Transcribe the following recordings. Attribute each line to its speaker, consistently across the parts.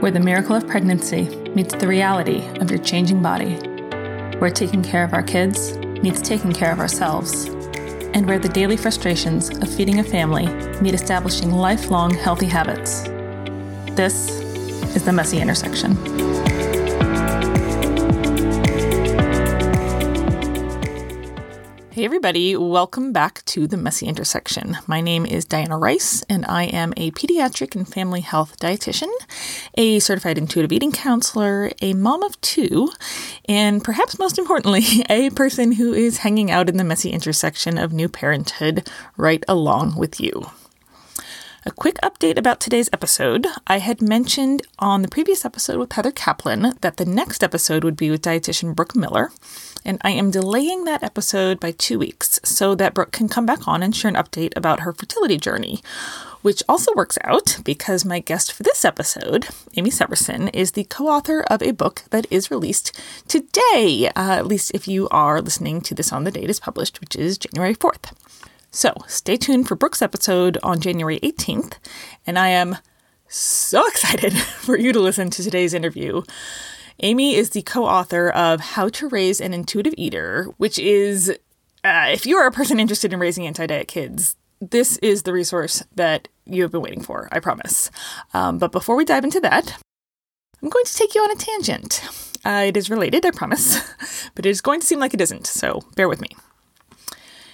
Speaker 1: where the miracle of pregnancy meets the reality of your changing body, where taking care of our kids meets taking care of ourselves, and where the daily frustrations of feeding a family meet establishing lifelong healthy habits. This is the messy intersection. Hey, everybody, welcome back to the Messy Intersection. My name is Diana Rice, and I am a pediatric and family health dietitian, a certified intuitive eating counselor, a mom of two, and perhaps most importantly, a person who is hanging out in the messy intersection of new parenthood right along with you. A quick update about today's episode. I had mentioned on the previous episode with Heather Kaplan that the next episode would be with dietitian Brooke Miller, and I am delaying that episode by two weeks so that Brooke can come back on and share an update about her fertility journey. Which also works out because my guest for this episode, Amee Severson, is the co author of a book that is released today, uh, at least if you are listening to this on the date it's published, which is January 4th. So stay tuned for Brooke's episode on January 18th, and I am so excited for you to listen to today's interview. Amee is the co author of How to Raise an Intuitive Eater, which is, uh, if you are a person interested in raising anti diet kids, this is the resource that you have been waiting for, I promise. Um, but before we dive into that, I'm going to take you on a tangent. Uh, it is related, I promise, but it is going to seem like it isn't, so bear with me.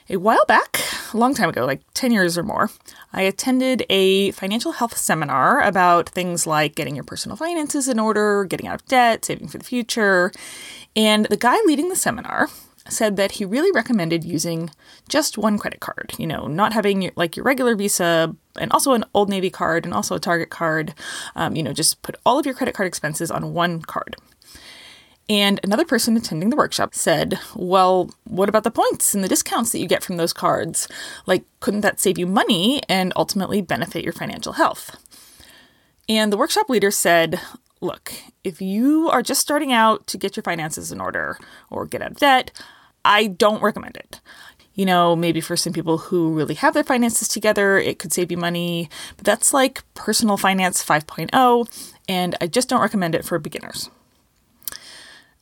Speaker 1: A while back, a long time ago, like 10 years or more, I attended a financial health seminar about things like getting your personal finances in order, getting out of debt, saving for the future. And the guy leading the seminar said that he really recommended using just one credit card, you know, not having like your regular Visa and also an Old Navy card and also a Target card. Um, you know, just put all of your credit card expenses on one card. And another person attending the workshop said, Well, what about the points and the discounts that you get from those cards? Like, couldn't that save you money and ultimately benefit your financial health? And the workshop leader said, Look, if you are just starting out to get your finances in order or get out of debt, I don't recommend it. You know, maybe for some people who really have their finances together, it could save you money, but that's like personal finance 5.0, and I just don't recommend it for beginners.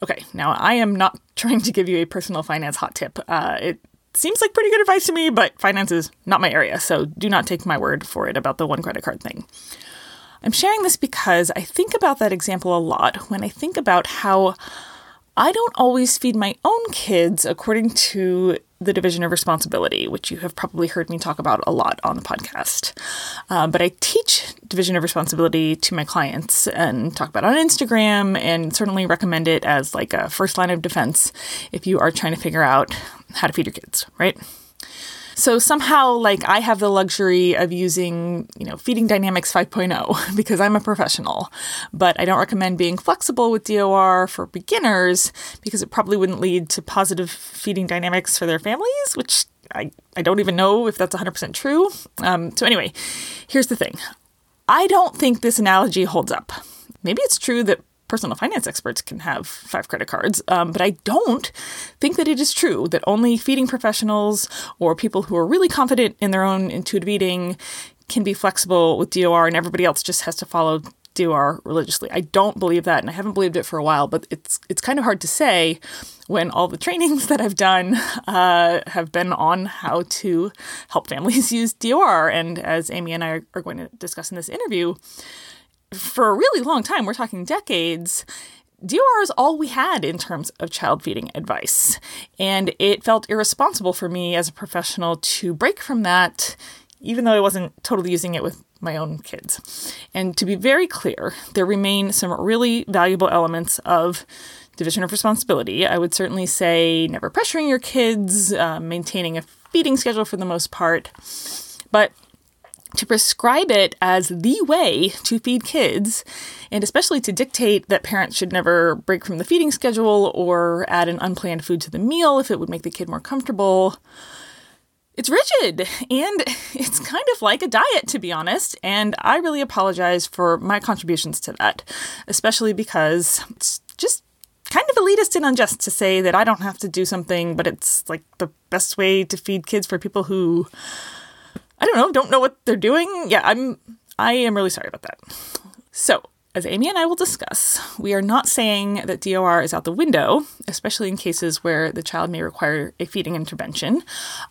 Speaker 1: Okay, now I am not trying to give you a personal finance hot tip. Uh, it seems like pretty good advice to me, but finance is not my area, so do not take my word for it about the one credit card thing. I'm sharing this because I think about that example a lot when I think about how I don't always feed my own kids according to the division of responsibility, which you have probably heard me talk about a lot on the podcast. Uh, but I teach division of responsibility to my clients and talk about it on Instagram and certainly recommend it as like a first line of defense if you are trying to figure out how to feed your kids, right? So somehow, like, I have the luxury of using, you know, Feeding Dynamics 5.0 because I'm a professional. But I don't recommend being flexible with DOR for beginners because it probably wouldn't lead to positive feeding dynamics for their families, which I, I don't even know if that's 100% true. Um, so, anyway, here's the thing I don't think this analogy holds up. Maybe it's true that personal finance experts can have five credit cards, um, but I don't think that it is true that only feeding professionals or people who are really confident in their own intuitive eating can be flexible with DOR and everybody else just has to follow DOR religiously. I don't believe that, and I haven't believed it for a while. But it's it's kind of hard to say when all the trainings that I've done uh, have been on how to help families use DOR. And as Amee and I are going to discuss in this interview, for a really long time, we're talking decades, DOR is all we had in terms of child feeding advice. And it felt irresponsible for me as a professional to break from that, even though I wasn't totally using it with my own kids. And to be very clear, there remain some really valuable elements of division of responsibility. I would certainly say never pressuring your kids, uh, maintaining a feeding schedule for the most part. But to prescribe it as the way to feed kids, and especially to dictate that parents should never break from the feeding schedule or add an unplanned food to the meal if it would make the kid more comfortable. It's rigid and it's kind of like a diet, to be honest. And I really apologize for my contributions to that, especially because it's just kind of elitist and unjust to say that I don't have to do something, but it's like the best way to feed kids for people who I don't know, don't know what they're doing. Yeah, I'm I am really sorry about that. So, as Amee and I will discuss, we are not saying that DOR is out the window, especially in cases where the child may require a feeding intervention.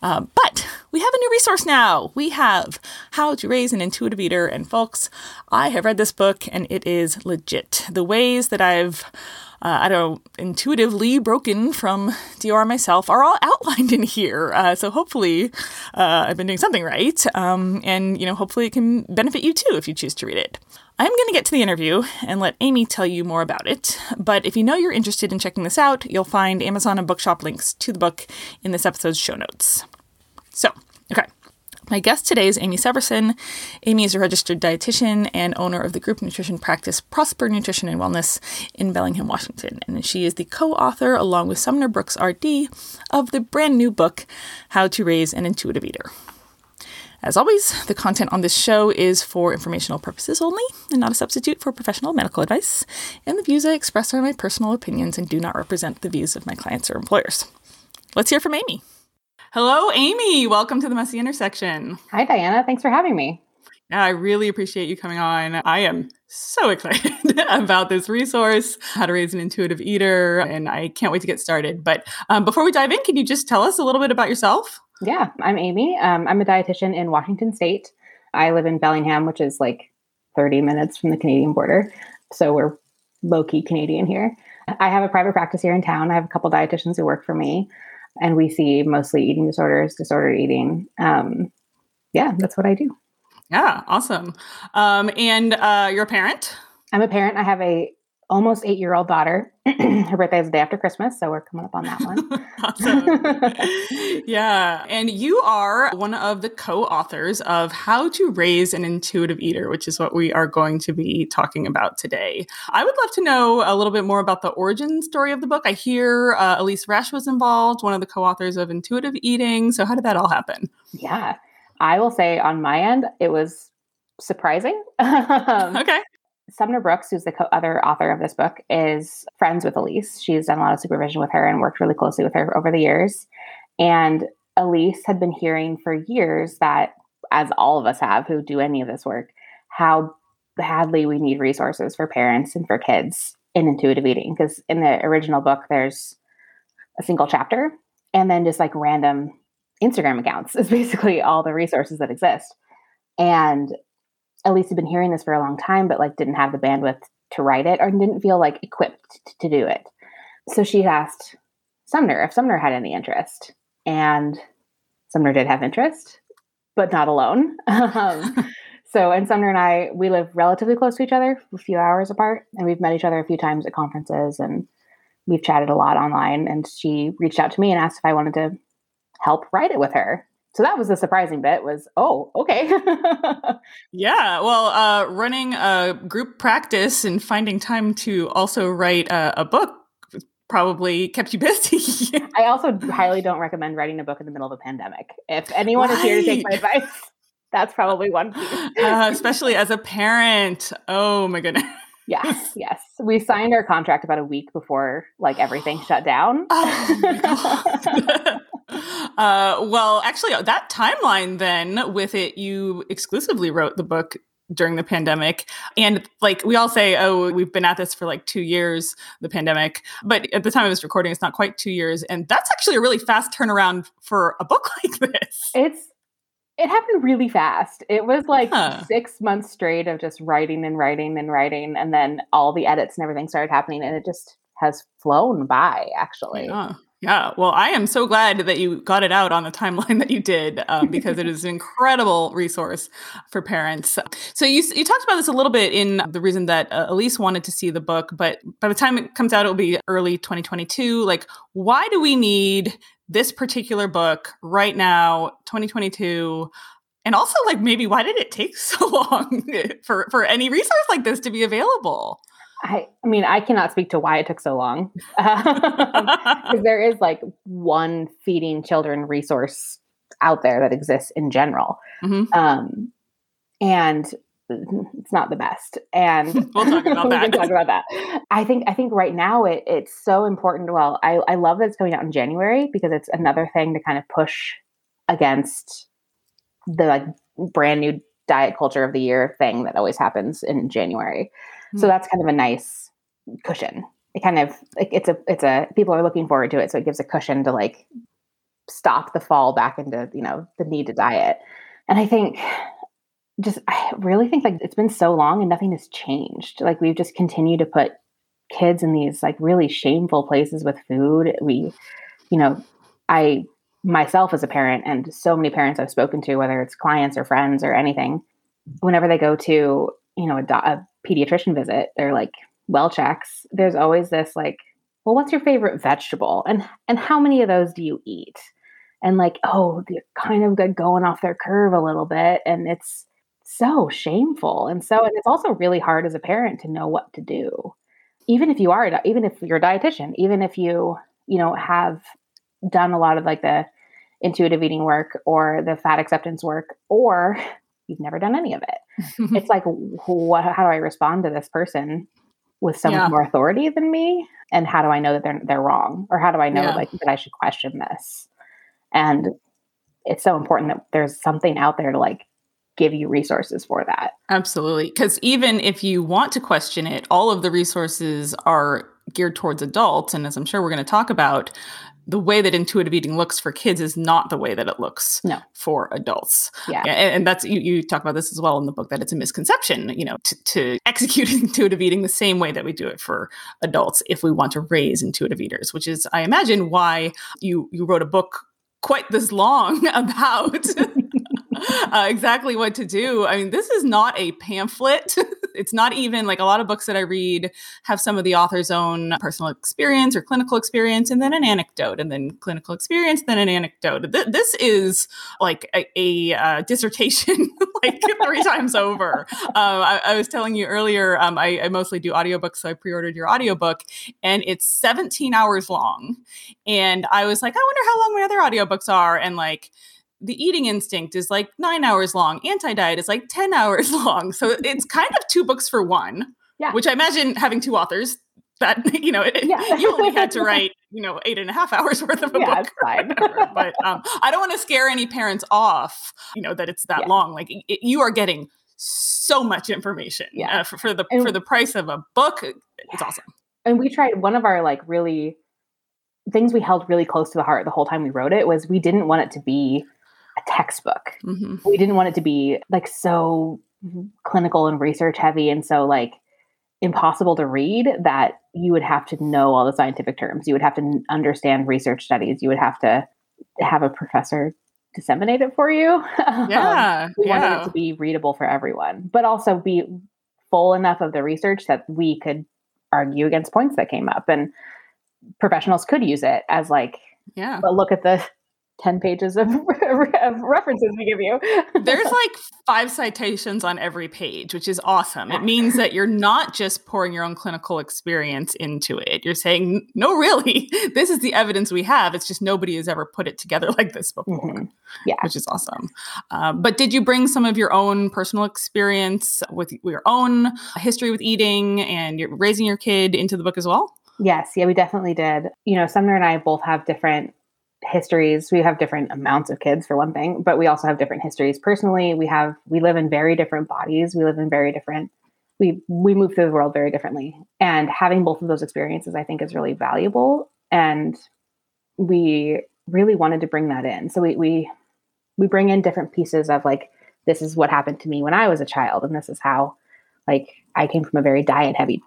Speaker 1: Uh, but we have a new resource now. We have How to Raise an Intuitive Eater. And folks, I have read this book and it is legit. The ways that I've uh, I don't intuitively broken from DOR myself are all outlined in here. Uh, so hopefully uh, I've been doing something right. Um, and, you know, hopefully it can benefit you too if you choose to read it. I'm going to get to the interview and let Amee tell you more about it. But if you know you're interested in checking this out, you'll find Amazon and Bookshop links to the book in this episode's show notes. So, okay. My guest today is Amee Severson. Amee is a registered dietitian and owner of the group nutrition practice Prosper Nutrition and Wellness in Bellingham, Washington. And she is the co author, along with Sumner Brooks RD, of the brand new book, How to Raise an Intuitive Eater. As always, the content on this show is for informational purposes only and not a substitute for professional medical advice, and the views I express are my personal opinions and do not represent the views of my clients or employers. Let's hear from Amee. Hello, Amee. Welcome to the Messy Intersection.
Speaker 2: Hi, Diana. Thanks for having me.
Speaker 1: Yeah, I really appreciate you coming on. I am so excited about this resource, How to Raise an Intuitive Eater, and I can't wait to get started. But um, before we dive in, can you just tell us a little bit about yourself?
Speaker 2: Yeah, I'm Amee. Um, I'm a dietitian in Washington State. I live in Bellingham, which is like 30 minutes from the Canadian border. So we're low key Canadian here. I have a private practice here in town. I have a couple dietitians who work for me, and we see mostly eating disorders, disordered eating. Um, yeah, that's what I do.
Speaker 1: Yeah, awesome. Um, and uh, you're a parent?
Speaker 2: I'm a parent. I have a almost eight year old daughter. Her birthday is the day after Christmas, so we're coming up on that
Speaker 1: one. yeah. And you are one of the co authors of How to Raise an Intuitive Eater, which is what we are going to be talking about today. I would love to know a little bit more about the origin story of the book. I hear uh, Elyse Resch was involved, one of the co authors of Intuitive Eating. So, how did that all happen?
Speaker 2: Yeah. I will say on my end, it was surprising.
Speaker 1: Um, okay.
Speaker 2: Sumner Brooks, who's the co- other author of this book, is friends with Elyse. She's done a lot of supervision with her and worked really closely with her over the years. And Elyse had been hearing for years that, as all of us have who do any of this work, how badly we need resources for parents and for kids in intuitive eating. Because in the original book, there's a single chapter and then just like random Instagram accounts is basically all the resources that exist. And Elyse had been hearing this for a long time, but like didn't have the bandwidth to write it or didn't feel like equipped to do it. So she asked Sumner if Sumner had any interest. And Sumner did have interest, but not alone. um, so, and Sumner and I, we live relatively close to each other, a few hours apart, and we've met each other a few times at conferences and we've chatted a lot online. And she reached out to me and asked if I wanted to help write it with her so that was the surprising bit was oh okay.
Speaker 1: Yeah well uh, running a group practice and finding time to also write a, a book probably kept you busy.
Speaker 2: I also highly don't recommend writing a book in the middle of a pandemic. If anyone right. is here to take my advice that's probably one
Speaker 1: uh, especially as a parent. Oh my goodness
Speaker 2: Yes, yes. We signed our contract about a week before like everything shut down.
Speaker 1: Oh uh, well, actually, that timeline then with it, you exclusively wrote the book during the pandemic. And like we all say, oh, we've been at this for like two years, the pandemic. But at the time of this recording, it's not quite two years. And that's actually a really fast turnaround for a book like this.
Speaker 2: It's it happened really fast. It was like huh. six months straight of just writing and writing and writing, and then all the edits and everything started happening, and it just has flown by. Actually,
Speaker 1: yeah. Yeah, well, I am so glad that you got it out on the timeline that you did um, because it is an incredible resource for parents. So you you talked about this a little bit in the reason that uh, Elyse wanted to see the book, but by the time it comes out, it will be early 2022. Like, why do we need this particular book right now, 2022. And also, like, maybe why did it take so long for, for any resource like this to be available?
Speaker 2: I, I mean, I cannot speak to why it took so long because there is like one feeding children resource out there that exists in general. Mm-hmm. Um, and it's not the best. And
Speaker 1: we'll talk about that.
Speaker 2: talk about that. I think I think right now it it's so important. Well, I, I love that it's coming out in January because it's another thing to kind of push against the like brand new diet culture of the year thing that always happens in January. Mm-hmm. So hmm. that's kind of a nice cushion. It kind of it's a it's a people are looking forward to it, so it gives a cushion to like stop the fall back into you know the need to diet. And I think just I really think like it's been so long and nothing has changed. Like we've just continued to put kids in these like really shameful places with food. We, you know, I myself as a parent and so many parents I've spoken to, whether it's clients or friends or anything, whenever they go to, you know, a, do- a pediatrician visit, they're like well checks. There's always this like, well, what's your favorite vegetable? And and how many of those do you eat? And like, oh, they're kind of going off their curve a little bit. And it's so shameful. And so and it's also really hard as a parent to know what to do. Even if you are, even if you're a dietitian, even if you, you know, have done a lot of like the intuitive eating work or the fat acceptance work, or you've never done any of it. it's like, what, how do I respond to this person with so yeah. much more authority than me? And how do I know that they're, they're wrong? Or how do I know yeah. like that I should question this? And it's so important that there's something out there to like give you resources for that.
Speaker 1: Absolutely. Because even if you want to question it, all of the resources are geared towards adults. And as I'm sure we're going to talk about, the way that intuitive eating looks for kids is not the way that it looks
Speaker 2: no.
Speaker 1: for adults.
Speaker 2: Yeah.
Speaker 1: And, and that's, you, you, talk about this as well in the book, that it's a misconception, you know, to, to execute intuitive eating the same way that we do it for adults if we want to raise intuitive eaters, which is, I imagine, why you, you wrote a book quite this long about uh, exactly what to do. I mean, this is not a pamphlet. it's not even like a lot of books that I read have some of the author's own personal experience or clinical experience, and then an anecdote, and then clinical experience, then an anecdote. Th- this is like a, a uh, dissertation, like three times over. Um, I, I, was telling you earlier, um, I, I mostly do audiobooks, so I pre ordered your audiobook, and it's 17 hours long. And I was like, I wonder how long my other audiobooks are. And like, the eating instinct is like nine hours long anti-diet is like 10 hours long so it's kind of two books for one
Speaker 2: yeah.
Speaker 1: which i imagine having two authors that you know it, yeah. you only had to write you know eight and a half hours worth of a
Speaker 2: yeah,
Speaker 1: book
Speaker 2: fine.
Speaker 1: but um, i don't want to scare any parents off you know that it's that yeah. long like it, you are getting so much information
Speaker 2: yeah.
Speaker 1: Uh, for, for, the and, for the price of a book it's awesome
Speaker 2: and we tried one of our like really things we held really close to the heart the whole time we wrote it was we didn't want it to be a textbook. Mm-hmm. We didn't want it to be like so clinical and research heavy and so like impossible to read that you would have to know all the scientific terms. You would have to understand research studies. You would have to have a professor disseminate it for you.
Speaker 1: Yeah.
Speaker 2: um, we
Speaker 1: yeah.
Speaker 2: wanted it to be readable for everyone, but also be full enough of the research that we could argue against points that came up and professionals could use it as like
Speaker 1: yeah
Speaker 2: but look at the 10 pages of, of, references we give you.
Speaker 1: There's like five citations on every page, which is awesome. It means that you're not just pouring your own clinical experience into it. You're saying, no, really, this is the evidence we have. It's just nobody has ever put it together like this before. Mm-hmm.
Speaker 2: Yeah.
Speaker 1: Which is awesome. Um, but did you bring some of your own personal experience with your own history with eating and raising your kid into the book as well?
Speaker 2: Yes, yeah, we definitely did. You know, Sumner and I both have different histories. We have different amounts of kids for one thing but we also have different histories personally. We have we live in very different bodies. We live in very different we we move through the world very differently. And having both of those experiences i think is really valuable. And we really wanted to bring that in. So we we we bring in different pieces of like this is what happened to me when i was a child and this is how like i came from a very diet heavy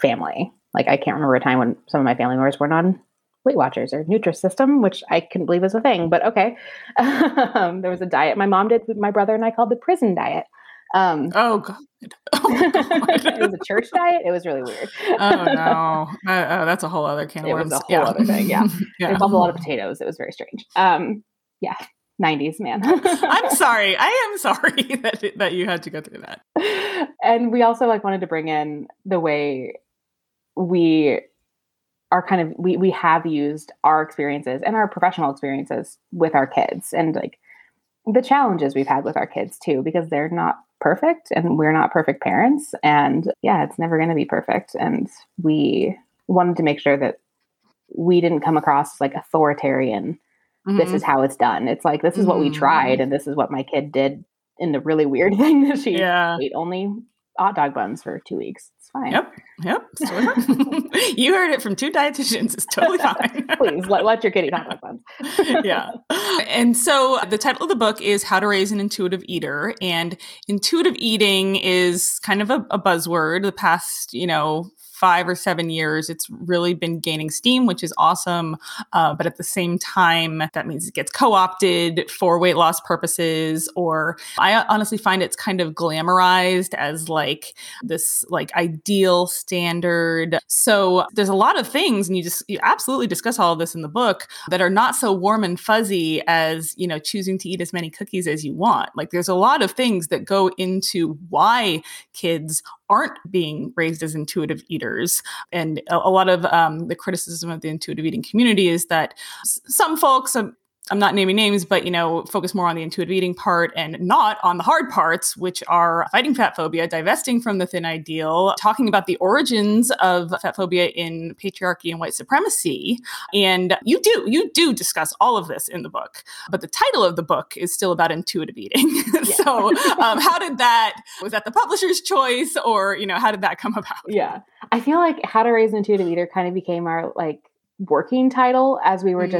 Speaker 2: family. Like i can't remember a time when some of my family members weren't on Weight Watchers or Nutrisystem, which I couldn't believe was a thing, but okay. um, there was a diet my mom did, with my brother and I called the prison diet.
Speaker 1: Um, oh god, oh,
Speaker 2: god. it was a church diet. It was really weird.
Speaker 1: oh no, uh, uh, that's a whole other can
Speaker 2: of
Speaker 1: worms.
Speaker 2: It was a whole yeah. other thing. Yeah, yeah. involved a lot of potatoes. It was very strange. Um, yeah, 90s man
Speaker 1: i'm sorry i am sorry that that you had to go through that
Speaker 2: and we also like wanted to bring in the way we are kind of we we have used our experiences and our professional experiences with our kids and like the challenges we've had with our kids too because they're not perfect and we're not perfect parents and yeah it's never going to be perfect and we wanted to make sure that we didn't come across like authoritarian mm-hmm. this is how it's done it's like this is mm-hmm. what we tried mm-hmm. and this is what my kid did in the really weird thing that she
Speaker 1: Yeah.
Speaker 2: ate only hot dog buns for two weeks. It's fine.
Speaker 1: Yep. Yep. it's totally fine. you heard it from two dietitians. It's totally fine.
Speaker 2: Please let, let your eat hot dog buns.
Speaker 1: yeah. And so the title of the book is How to Raise an Intuitive Eater. And intuitive eating is kind of a, a buzzword. The past, you know, five or seven years, it's really been gaining steam, which is awesome. Uh, but at the same time, that means it gets co opted for weight loss purposes. Or I honestly find it's kind of glamorized as like this like ideal standard. So there's a lot of things, and you just you absolutely discuss all of this in the book that are not so warm and fuzzy as you know choosing to eat as many cookies as you want. Like there's a lot of things that go into why kids aren't being raised as intuitive eaters. And a, a lot of um, the criticism of the intuitive eating community is that s- some folks, um, I'm not naming names, but you know, focus more on the intuitive eating part and not on the hard parts, which are fighting fat phobia, divesting from the thin ideal, talking about the origins of fat phobia in patriarchy and white supremacy. And you do, you do discuss all of this in the book, but the title of the book is still about intuitive eating. so, um, how did that? Was that the publisher's choice, or you know, how did that come about?
Speaker 2: Yeah. I feel like How to Raise an Intuitive Eater kind of became our like working title as we were
Speaker 1: Mm.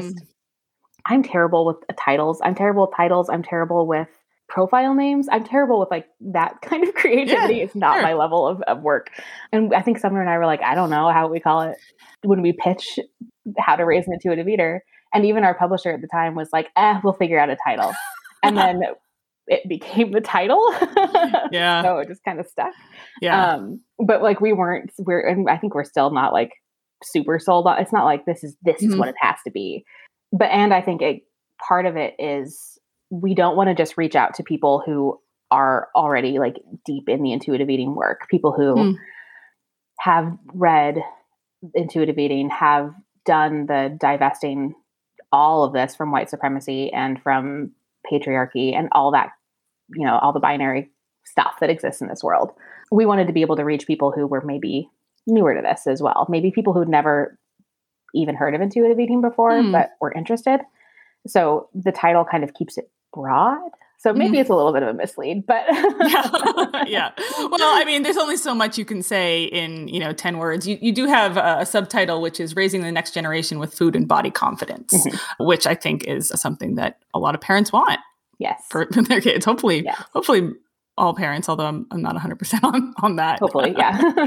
Speaker 2: I'm terrible with titles. I'm terrible with titles. I'm terrible with profile names. I'm terrible with like that kind of creativity. it's not
Speaker 1: sure.
Speaker 2: my level of, of work. And I think Sumner and I were like, I don't know how we call it when we pitch how to raise an intuitive eater. And even our publisher at the time was like, eh, we'll figure out a title. and then it became the title.
Speaker 1: Yeah,
Speaker 2: so it just kind of stuck.
Speaker 1: yeah,
Speaker 2: Um, but like we weren't, we're, and I think we're still not like super sold on. It's not like this is this is
Speaker 1: Mhm.
Speaker 2: what it has to be. But and I think a part of it is we don't want to just reach out to people who are already like deep in the intuitive eating work. People who
Speaker 1: Hmm.
Speaker 2: have read intuitive eating, have done the divesting all of this from white supremacy and from patriarchy and all that, you know, all the binary stuff that exists in this world. We wanted to be able to reach people who were maybe newer to this as well. Maybe people who'd never even heard of intuitive eating before,
Speaker 1: Hmm.
Speaker 2: but were interested. So the title kind of keeps it broad. So maybe it's a little bit of a mislead, but
Speaker 1: yeah, yeah. Well, I mean, there's only so much you can say in you know ten words. You you do have a, subtitle which is raising the next generation with food and body confidence,
Speaker 2: Mhm.
Speaker 1: which I think is something that a lot of parents want
Speaker 2: yes.
Speaker 1: for their kids. Hopefully, hopefully all parents. Although I'm, I'm not 100 percent on on that.
Speaker 2: Hopefully, yeah.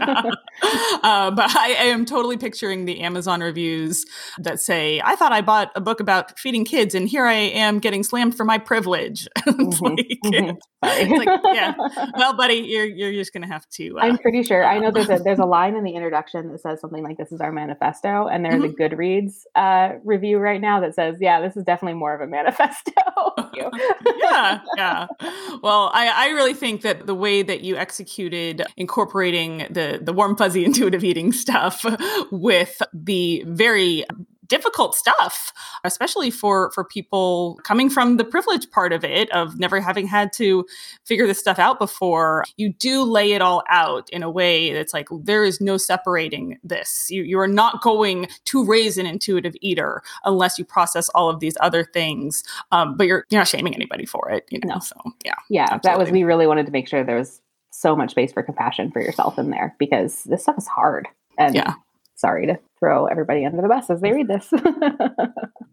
Speaker 1: uh, but I, I am totally picturing the Amazon reviews that say, "I thought I bought a book about feeding kids, and here I am getting slammed for my privilege." it's
Speaker 2: Mhm,
Speaker 1: like,
Speaker 2: mhm.
Speaker 1: It's like, yeah. well, buddy, you're you're just gonna have to. Uh,
Speaker 2: I'm pretty sure. I know there's a there's a line in the introduction that says something like "This is our manifesto," and there's
Speaker 1: Mm-hmm.
Speaker 2: a Goodreads uh, review right now that says, "Yeah, this is definitely more of a manifesto."
Speaker 1: Yeah, yeah. Well, I, I really think that the way that you executed incorporating the the warm fuzzy intuitive eating stuff with the very difficult stuff especially for for people coming from the privileged part of it of never having had to figure this stuff out before you do lay it all out in a way that's like there is no separating this you, you are not going to raise an intuitive eater unless you process all of these other things um, but you're you're not shaming anybody for it you know
Speaker 2: No.
Speaker 1: so yeah
Speaker 2: Yeah, that was. We really wanted to make sure there was so much space for compassion for yourself in there because this stuff is hard. And
Speaker 1: Yeah.
Speaker 2: Sorry to throw everybody under the bus as they read this.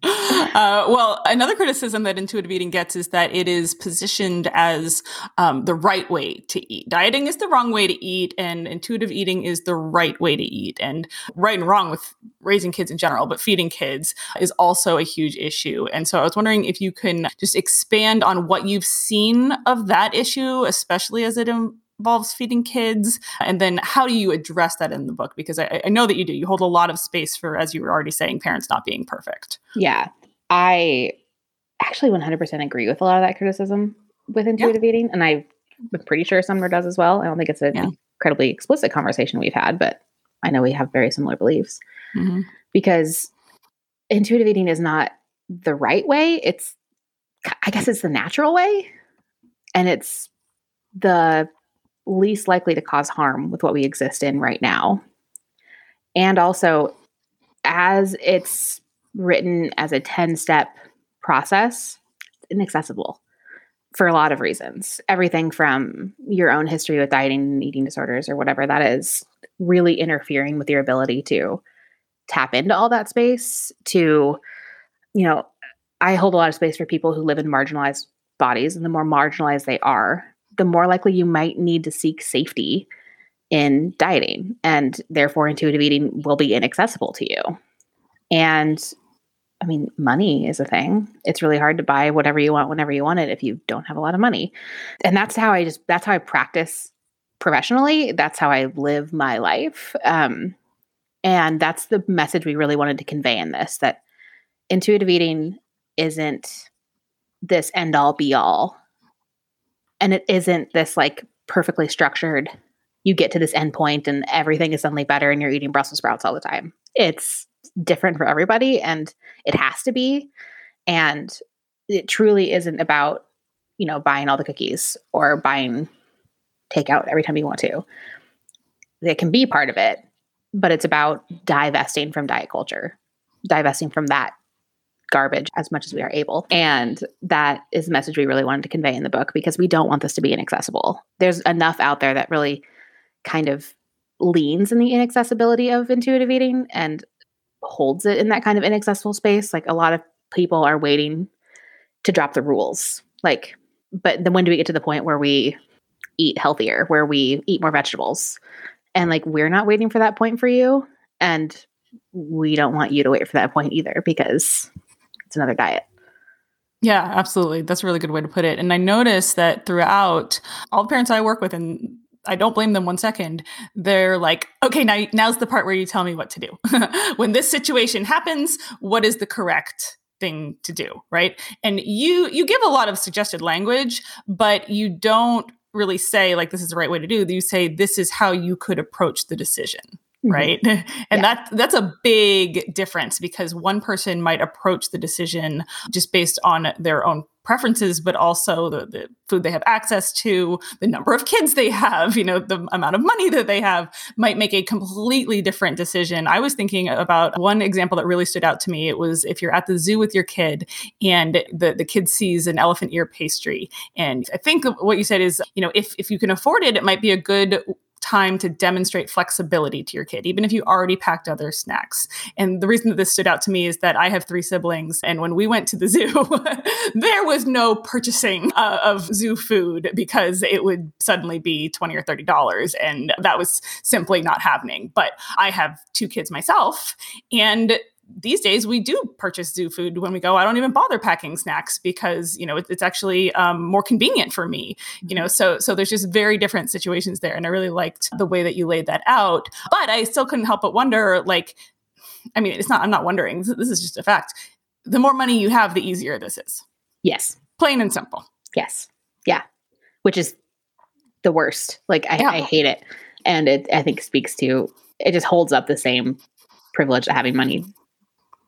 Speaker 1: Uh, well, another criticism that intuitive eating gets is that it is positioned as um, the right way to eat. Dieting is the wrong way to eat, and intuitive eating is the right way to eat. And right and wrong with raising kids in general, but feeding kids is also a huge issue. And so I was wondering if you can just expand on what you've seen of that issue, especially as it involves feeding kids, and then how do you address that in the book? Because I, I know that you do. You hold a lot of space for, as you were already saying, parents not being perfect.
Speaker 2: yeah, I actually 100% agree with a lot of that criticism with intuitive eating, and I'm pretty sure Sumner does as well. I don't think it's an
Speaker 1: Yeah.
Speaker 2: incredibly explicit conversation we've had, but I know we have very similar beliefs.
Speaker 1: Mhm.
Speaker 2: because intuitive eating is not the right way. It's, I guess, it's the natural way, and it's the least likely to cause harm with what we exist in right now. And also, as it's written as a 10 step process, it's inaccessible. for a lot of reasons. Everything from your own history with dieting and eating disorders or whatever that is, really interfering with your ability to tap into all that space to you know i hold a lot of space for people who live in marginalized bodies and the more marginalized they are the more likely you might need to seek safety in dieting and therefore intuitive eating will be inaccessible to you. And i mean money is a thing. It's really hard to buy whatever you want whenever you want it if you don't have a lot of money. And that's how i just that's how i practice professionally. That's how i live my life. Um, and that's the message we really wanted to convey in this that intuitive eating isn't this end all be all. And it isn't this like perfectly structured, you get to this end point and everything is suddenly better and you're eating Brussels sprouts all the time. It's different for everybody and it has to be. And it truly isn't about, you know, buying all the cookies or buying takeout every time you want to. It can be part of it, but it's about divesting from diet culture, divesting from that garbage as much as we are able. And that is the message we really wanted to convey in the book because we don't want this to be inaccessible. There's enough out there that really kind of leans in the inaccessibility of intuitive eating and holds it in that kind of inaccessible space. Like a lot of people are waiting to drop the rules. Like, but then when do we get to the point where we eat healthier, where we eat more vegetables? And like, we're not waiting for that point for you. And we don't want you to wait for that point either because it's another diet.
Speaker 1: Yeah, absolutely. That's a really good way to put it. And I noticed that throughout all the parents I work with, and I don't blame them one second. They're like, okay, now now's the part where you tell me what to do. when this situation happens, what is the correct thing to do, right? And you you give a lot of suggested language, but you don't really say like this is the right way to do. You say this is how you could approach the decision. Mm-hmm. right and yeah. that that's a big difference because one person might approach the decision just based on their own preferences but also the, the food they have access to the number of kids they have you know the amount of money that they have might make a completely different decision i was thinking about one example that really stood out to me it was if you're at the zoo with your kid and the, the kid sees an elephant ear pastry and i think what you said is you know if, if you can afford it it might be a good time to demonstrate flexibility to your kid, even if you already packed other snacks. And the reason that this stood out to me is that I have three siblings. And when we went to the zoo, there was no purchasing uh, of zoo food because it would suddenly be 20 or $30. And that was simply not happening. But I have two kids myself. And these days we do purchase zoo food when we go. I don't even bother packing snacks because you know it, it's actually um, more convenient for me. You know, so so there's just very different situations there, and I really liked the way that you laid that out. But I still couldn't help but wonder, like, I mean, it's not. I'm not wondering. This is just a fact. The more money you have, the easier this is.
Speaker 2: Yes,
Speaker 1: plain and simple.
Speaker 2: Yes, yeah, which is the worst. Like I, yeah. I hate it, and it I think speaks to it just holds up the same privilege of having money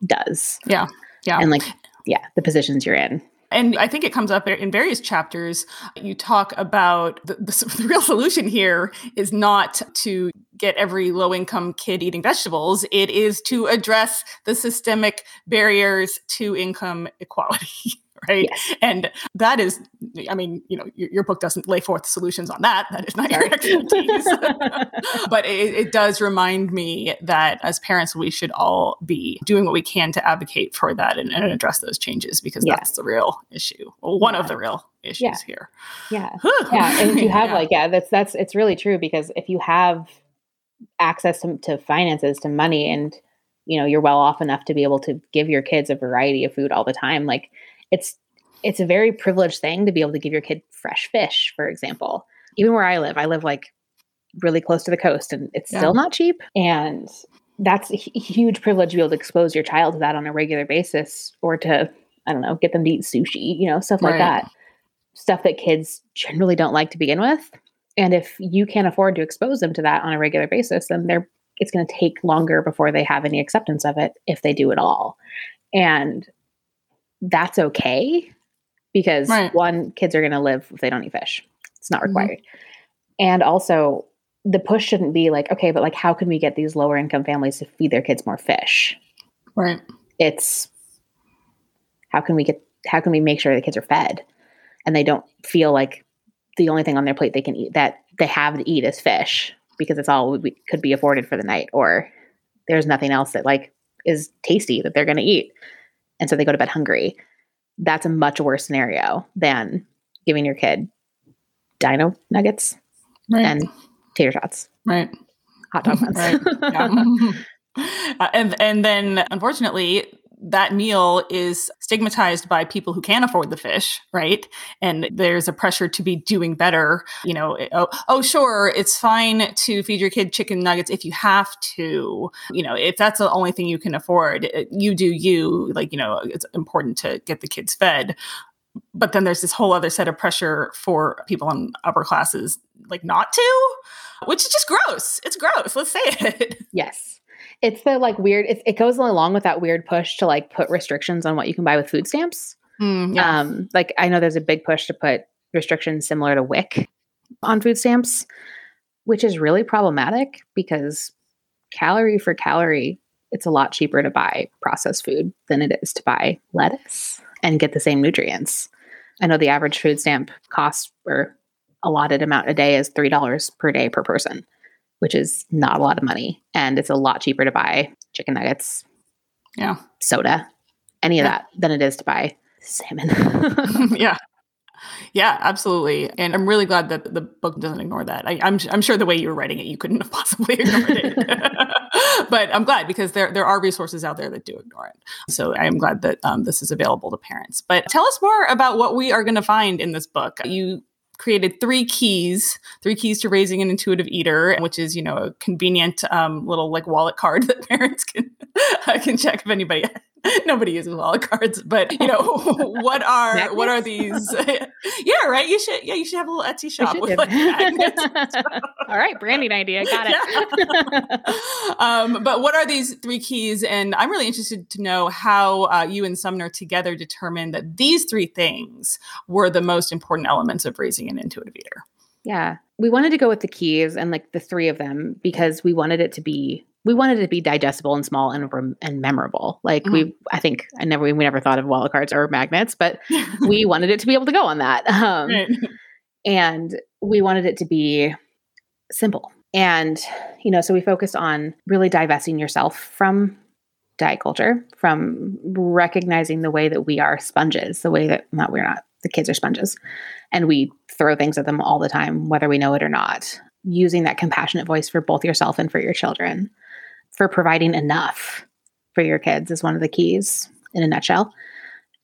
Speaker 2: does.
Speaker 1: Yeah. Yeah.
Speaker 2: And like, yeah, the positions you're in.
Speaker 1: And I think it comes up in various chapters. You talk about the, the, the real solution here is not to get every low income kid eating vegetables, it is to address the systemic barriers to income equality. right? Yes. And that is, I mean, you know, your, your, book doesn't lay forth solutions on that. That is not Sorry. your expertise. but it, it, does remind me that as parents, we should all be doing what we can to advocate for that and, and address those changes because yeah. that's the real issue. Well, one yeah. of the real issues
Speaker 2: yeah.
Speaker 1: here.
Speaker 2: Yeah. yeah. And if you have like, yeah, that's, that's, it's really true because if you have access to, to finances, to money, and, you know, you're well off enough to be able to give your kids a variety of food all the time, like, it's it's a very privileged thing to be able to give your kid fresh fish, for example. Even where I live, I live like really close to the coast and it's yeah. still not cheap. And that's a huge privilege to be able to expose your child to that on a regular basis or to, I don't know, get them to eat sushi, you know, stuff like right. that. Stuff that kids generally don't like to begin with. And if you can't afford to expose them to that on a regular basis, then they're it's going to take longer before they have any acceptance of it if they do at all. And that's okay because right. one, kids are going to live if they don't eat fish. It's not mm-hmm. required. Mm-hmm. And also, the push shouldn't be like, okay, but like, how can we get these lower income families to feed their kids more fish?
Speaker 1: Right.
Speaker 2: It's how can we get, how can we make sure the kids are fed? and they don't feel like the only thing on their plate they can eat that they have to eat is fish because it's all we could be afforded for the night or there's nothing else that like is tasty that they're going to eat and so they go to bed hungry. That's a much worse scenario than giving your kid dino nuggets right. and tater tots.
Speaker 1: Right.
Speaker 2: Hot dog buns. Right.
Speaker 1: uh, and and then unfortunately that meal is stigmatized by people who can't afford the fish, right? And there's a pressure to be doing better. You know, eh, oh, oh, sure, it's fine to feed your kid chicken nuggets if you have to. You know, if that's the only thing you can afford, eh, you do you. Like, you know, it's important to get the kids fed. But then there's this whole other set of pressure for people in upper classes, like not to, which is just gross. It's gross. Let's say it.
Speaker 2: Yes it's the like weird it, it goes along with that weird push to like put restrictions on what you can buy with food stamps. Mm, yeah. um like i know there's a big push to put restrictions similar to wic on food stamps which is really problematic because calorie for calorie it's a lot cheaper to buy processed food than it is to buy lettuce and get the same nutrients. I know the average food stamp cost or allotted amount a day is $3 per day per person which is not a lot of money. And it's a lot cheaper to buy chicken nuggets,
Speaker 1: yeah,
Speaker 2: soda, any of yeah. that than it is to buy salmon.
Speaker 1: yeah. Yeah, absolutely. And I'm really glad that the book doesn't ignore that. I, am I'm, I'm sure the way you were writing it, you couldn't have possibly ignored it. but I'm glad because there, there are resources out there that do ignore it. So I am glad that um, this is available to parents. But tell us more about what we are going to find in this book. You created three keys, three keys to raising an intuitive eater, which is, you know, a convenient um, little like wallet card that parents can can check if anybody nobody uses wallet cards, but you know, what are what are these? yeah, right. You should yeah, you should have a little Etsy shop with like
Speaker 2: All right, branding idea. Got it.
Speaker 1: Yeah. um, but what are these three keys? And I'm really interested to know how uh, you and Sumner together determined that these three things were the most important elements of raising an intuitive eater.
Speaker 2: Yeah, we wanted to go with the keys and like the three of them because we wanted it to be we wanted it to be digestible and small and and memorable. Like mm-hmm. we, I think I never we never thought of wallet cards or magnets, but we wanted it to be able to go on that. Um, right. And we wanted it to be simple. And you know, so we focused on really divesting yourself from diet culture, from recognizing the way that we are sponges, the way that not we're not the kids are sponges, and we throw things at them all the time, whether we know it or not. Using that compassionate voice for both yourself and for your children for providing enough for your kids is one of the keys in a nutshell.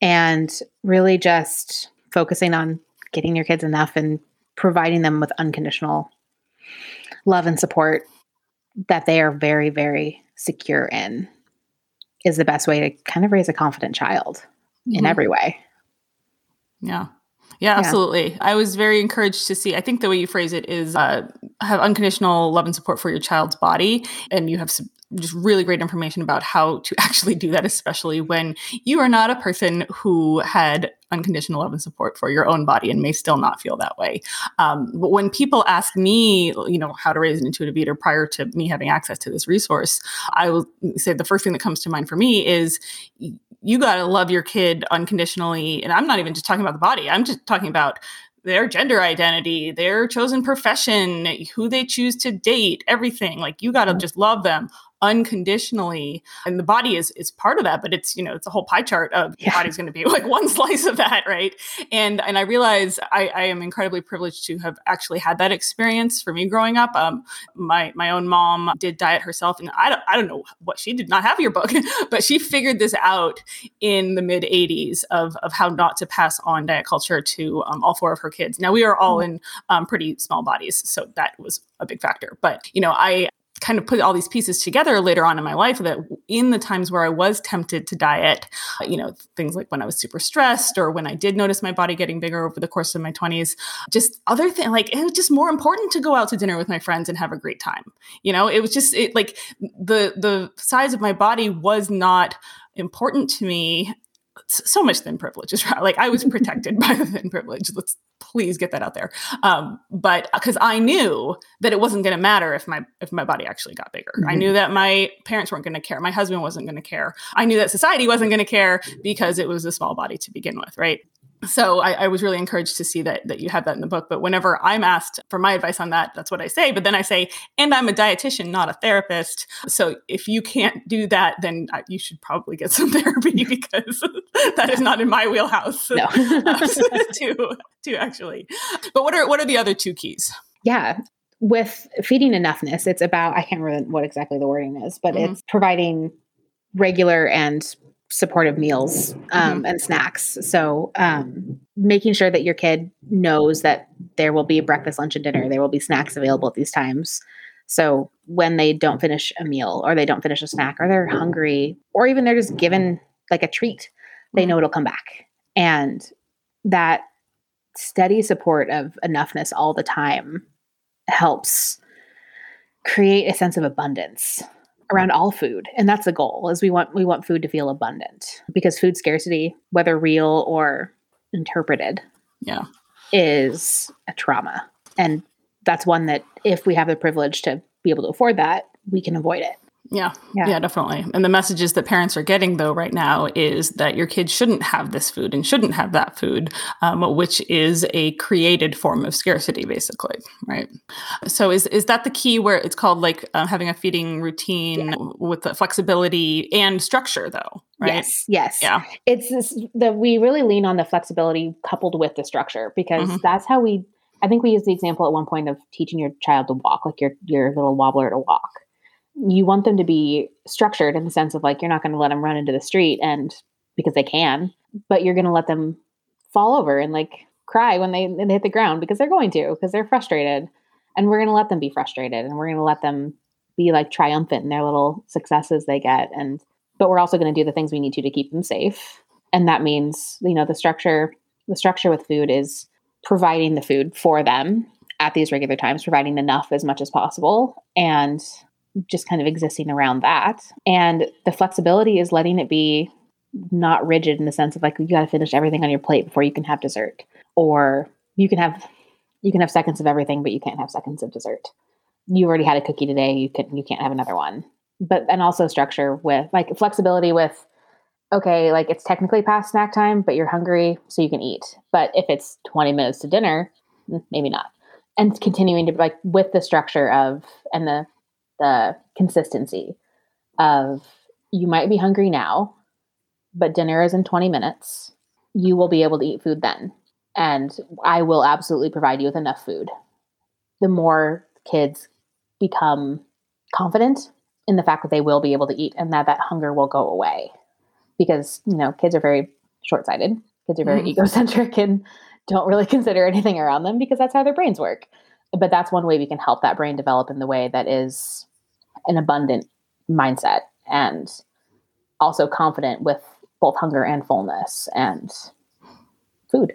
Speaker 2: And really just focusing on getting your kids enough and providing them with unconditional love and support that they are very, very secure in is the best way to kind of raise a confident child mm-hmm. in every way.
Speaker 1: Yeah. Yeah, absolutely. Yeah. I was very encouraged to see. I think the way you phrase it is uh, have unconditional love and support for your child's body, and you have some just really great information about how to actually do that, especially when you are not a person who had unconditional love and support for your own body and may still not feel that way. Um, but when people ask me, you know, how to raise an intuitive eater prior to me having access to this resource, I will say the first thing that comes to mind for me is you got to love your kid unconditionally. And I'm not even just talking about the body, I'm just talking about their gender identity, their chosen profession, who they choose to date, everything. Like you got to mm-hmm. just love them unconditionally and the body is is part of that but it's you know it's a whole pie chart of yeah. the body's going to be like one slice of that right and and i realize I, I am incredibly privileged to have actually had that experience for me growing up um my my own mom did diet herself and i don't, I don't know what she did not have your book but she figured this out in the mid 80s of of how not to pass on diet culture to um, all four of her kids now we are all mm-hmm. in um, pretty small bodies so that was a big factor but you know i kind of put all these pieces together later on in my life that in the times where I was tempted to diet, you know, things like when I was super stressed or when I did notice my body getting bigger over the course of my 20s, just other things like it was just more important to go out to dinner with my friends and have a great time. You know, it was just it like the the size of my body was not important to me so much thin privilege is right. like I was protected by the thin privilege. Let's please get that out there. Um, but because uh, I knew that it wasn't going to matter if my if my body actually got bigger. Mm-hmm. I knew that my parents weren't going to care. My husband wasn't going to care. I knew that society wasn't going to care because it was a small body to begin with, right? So I, I, was really encouraged to see that that you have that in the book. But whenever I'm asked for my advice on that, that's what I say. But then I say, and I'm a dietitian, not a therapist. So if you can't do that, then you should probably get some therapy because that is not in my wheelhouse no. to to actually. But what are what are the other two keys?
Speaker 2: Yeah. With feeding enoughness, it's about I can't remember what exactly the wording is, but mm-hmm. it's providing regular and supportive meals um, mm-hmm. and snacks. So, um, making sure that your kid knows that there will be breakfast, lunch, and dinner, there will be snacks available at these times. So, when they don't finish a meal or they don't finish a snack or they're hungry or even they're just given like a treat, they know mm-hmm. it'll come back. And that steady support of enoughness all the time helps create a sense of abundance around all food and that's the goal is we want we want food to feel abundant because food scarcity whether real or interpreted
Speaker 1: yeah.
Speaker 2: is a trauma. And that's one that if we have the privilege to be able to afford that we can avoid it
Speaker 1: yeah, yeah, yeah, definitely. And the messages that parents are getting though right now is that your kids shouldn't have this food and shouldn't have that food, um, which is a created form of scarcity, basically, right? So is is that the key where it's called like uh, having a feeding routine yeah. with the flexibility and structure, though? Right?
Speaker 2: Yes, yes, yeah. It's this, the we really lean on the flexibility coupled with the structure because mm-hmm. that's how we. I think we use the example at one point of teaching your child to walk, like your your little wobbler to walk you want them to be structured in the sense of like you're not going to let them run into the street and because they can, but you're going to let them fall over and like cry when they, they hit the ground because they're going to because they're frustrated. And we're going to let them be frustrated and we're going to let them be like triumphant in their little successes they get and but we're also going to do the things we need to to keep them safe. And that means, you know, the structure the structure with food is providing the food for them at these regular times, providing enough as much as possible and just kind of existing around that. And the flexibility is letting it be not rigid in the sense of like you got to finish everything on your plate before you can have dessert. Or you can have you can have seconds of everything but you can't have seconds of dessert. You already had a cookie today you can you can't have another one. But and also structure with like flexibility with okay like it's technically past snack time but you're hungry so you can eat. But if it's 20 minutes to dinner mm, maybe not. And continuing to like with the structure of and the the consistency of you might be hungry now, but dinner is in 20 minutes. You will be able to eat food then. And I will absolutely provide you with enough food. The more kids become confident in the fact that they will be able to eat and that that hunger will go away. Because, you know, kids are very short sighted, kids are very mm. egocentric and don't really consider anything around them because that's how their brains work. But that's one way we can help that brain develop in the way that is an abundant mindset and also confident with both hunger and fullness and food.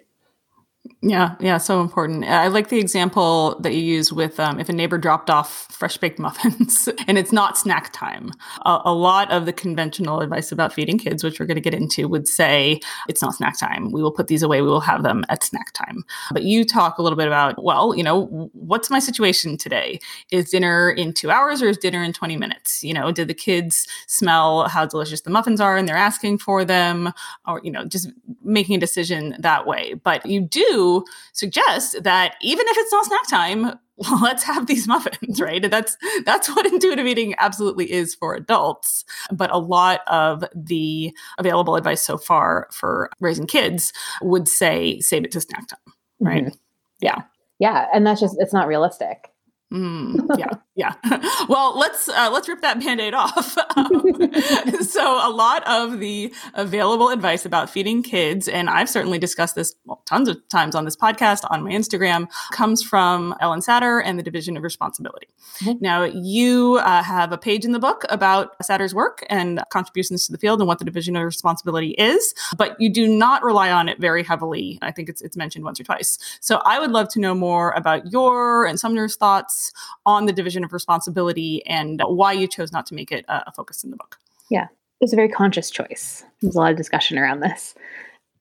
Speaker 1: Yeah, yeah, so important. I like the example that you use with um, if a neighbor dropped off fresh baked muffins and it's not snack time. A, a, lot of the conventional advice about feeding kids, which we're going to get into, would say it's not snack time. We will put these away. We will have them at snack time. But you talk a little bit about, well, you know, what's my situation today? Is dinner in two hours or is dinner in 20 minutes? You know, did the kids smell how delicious the muffins are and they're asking for them? Or, you know, just making a decision that way. But you do suggest that even if it's not snack time, well, let's have these muffins, right? That's that's what intuitive eating absolutely is for adults. But a lot of the available advice so far for raising kids would say save it to snack time, right? Mm-hmm. Yeah.
Speaker 2: Yeah, and that's just it's not realistic.
Speaker 1: Mm, yeah, yeah. Well, let's uh, let's rip that band-aid off. Um, so, a lot of the available advice about feeding kids, and I've certainly discussed this tons of times on this podcast, on my Instagram, comes from Ellen Satter and the Division of Responsibility. Mm-hmm. Now, you uh, have a page in the book about Satter's work and contributions to the field and what the Division of Responsibility is, but you do not rely on it very heavily. I think it's it's mentioned once or twice. So, I would love to know more about your and Sumner's thoughts on the division of responsibility and why you chose not to make it a focus in the book.
Speaker 2: Yeah, it was a very conscious choice. There's a lot of discussion around this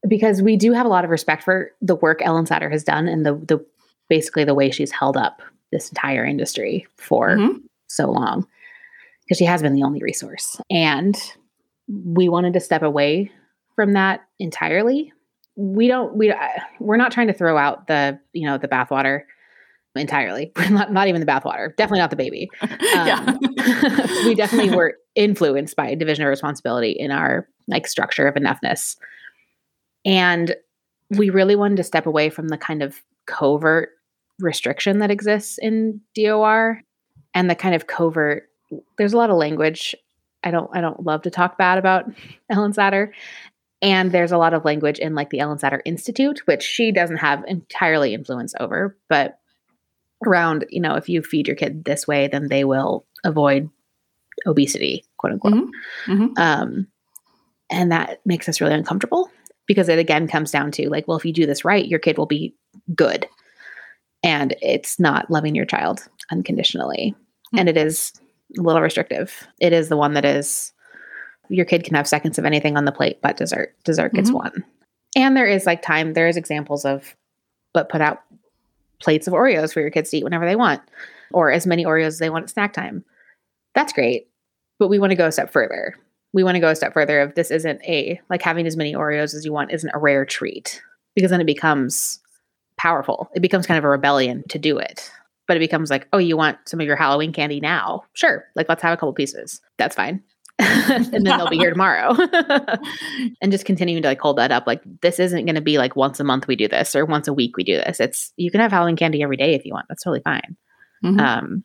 Speaker 2: because we do have a lot of respect for the work Ellen Satter has done and the the basically the way she's held up this entire industry for mm-hmm. so long because she has been the only resource and we wanted to step away from that entirely we don't we we're not trying to throw out the you know the bathwater entirely. not not even the bathwater. Definitely not the baby. Um, we definitely were influenced by division of responsibility in our like structure of enoughness, and we really wanted to step away from the kind of covert restriction that exists in DOR and the kind of covert. There's a lot of language. I don't I don't love to talk bad about Ellen Satter, and there's a lot of language in like the Ellen Satter Institute, which she doesn't have entirely influence over, but around, you know, if you feed your kid this way, then they will avoid obesity, quote unquote. Mm-hmm. Mm-hmm. Um, and that makes us really uncomfortable because it again comes down to like, well, if you do this right, your kid will be good. And it's not loving your child unconditionally. Mm-hmm. And it is a little restrictive. It is the one that is your kid can have seconds of anything on the plate but dessert. Dessert gets mm-hmm. one. And there is like time, there is examples of but put out plates of Oreos for your kids to eat whenever they want, or as many Oreos as they want at snack time. That's great. But we want to go a step further. We want to go a step further of this isn't a like having as many Oreos as you want isn't a rare treat because then it becomes powerful. It becomes kind of a rebellion to do it. But it becomes like, oh, you want some of your Halloween candy now? Sure. Like, let's have a couple pieces. That's fine. and then they'll be here tomorrow. and just continuing to like hold that up. Like this isn't going to be like once a month we do this or once a week we do this. It's you can have Halloween candy every day if you want. That's totally fine. Mm-hmm. Um,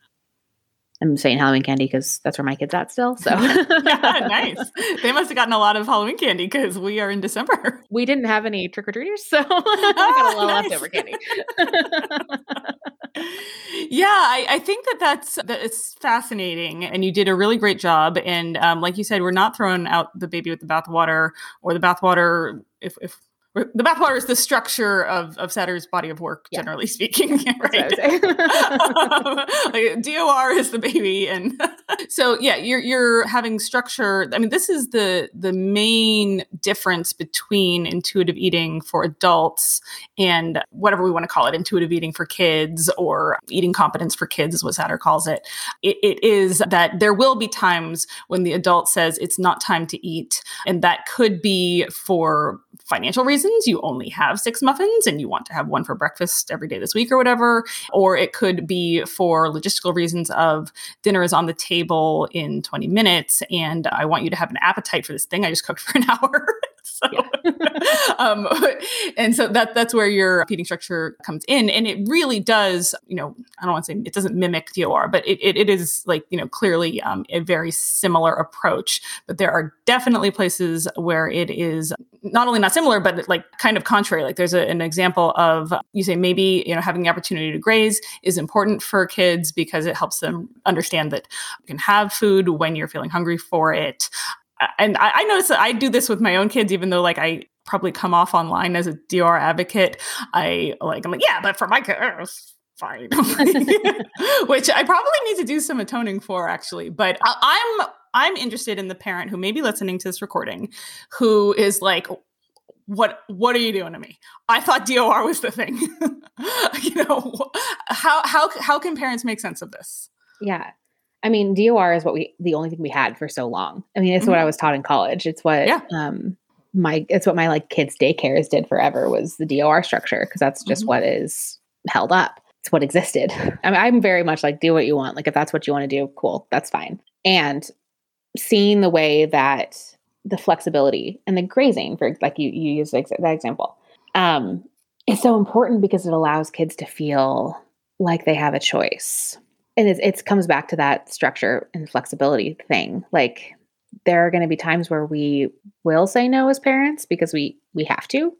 Speaker 2: I'm saying Halloween candy because that's where my kids at still. So
Speaker 1: yeah, nice. They must have gotten a lot of Halloween candy because we are in December.
Speaker 2: We didn't have any trick or treaters, so we got a lot nice. leftover candy.
Speaker 1: Yeah, I, I, think that that's that it's fascinating, and you did a really great job. And um, like you said, we're not throwing out the baby with the bathwater or the bathwater if if the bathwater is the structure of, of Satter's body of work, yeah. generally speaking, right? um, like, DOR is the baby, and so yeah, you're you're having structure. I mean, this is the the main difference between intuitive eating for adults and whatever we want to call it, intuitive eating for kids or eating competence for kids, is what Satter calls it. it. It is that there will be times when the adult says it's not time to eat, and that could be for financial reasons, you only have six muffins and you want to have one for breakfast every day this week or whatever. Or it could be for logistical reasons of dinner is on the table in 20 minutes and I want you to have an appetite for this thing I just cooked for an hour. So, yeah. um, and so that that's where your feeding structure comes in, and it really does. You know, I don't want to say it doesn't mimic DOR, but it, it, it is like you know clearly um, a very similar approach. But there are definitely places where it is not only not similar, but like kind of contrary. Like there's a, an example of you say maybe you know having the opportunity to graze is important for kids because it helps them understand that you can have food when you're feeling hungry for it and I, I notice that I do this with my own kids, even though like I probably come off online as a DOR advocate. I like I'm like, yeah, but for my kids, fine. Which I probably need to do some atoning for actually. But I, I'm I'm interested in the parent who may be listening to this recording who is like, what what are you doing to me? I thought DOR was the thing. you know, how how how can parents make sense of this?
Speaker 2: Yeah. I mean, DOR is what we the only thing we had for so long. I mean, it's mm-hmm. what I was taught in college. It's what yeah. um my it's what my like kids daycares did forever was the DOR structure because that's just mm-hmm. what is held up. It's what existed. I mean, I'm very much like do what you want. Like if that's what you want to do, cool, that's fine. And seeing the way that the flexibility and the grazing for like you you use that example um is so important because it allows kids to feel like they have a choice and it, it comes back to that structure and flexibility thing. Like there are going to be times where we will say no as parents because we we have to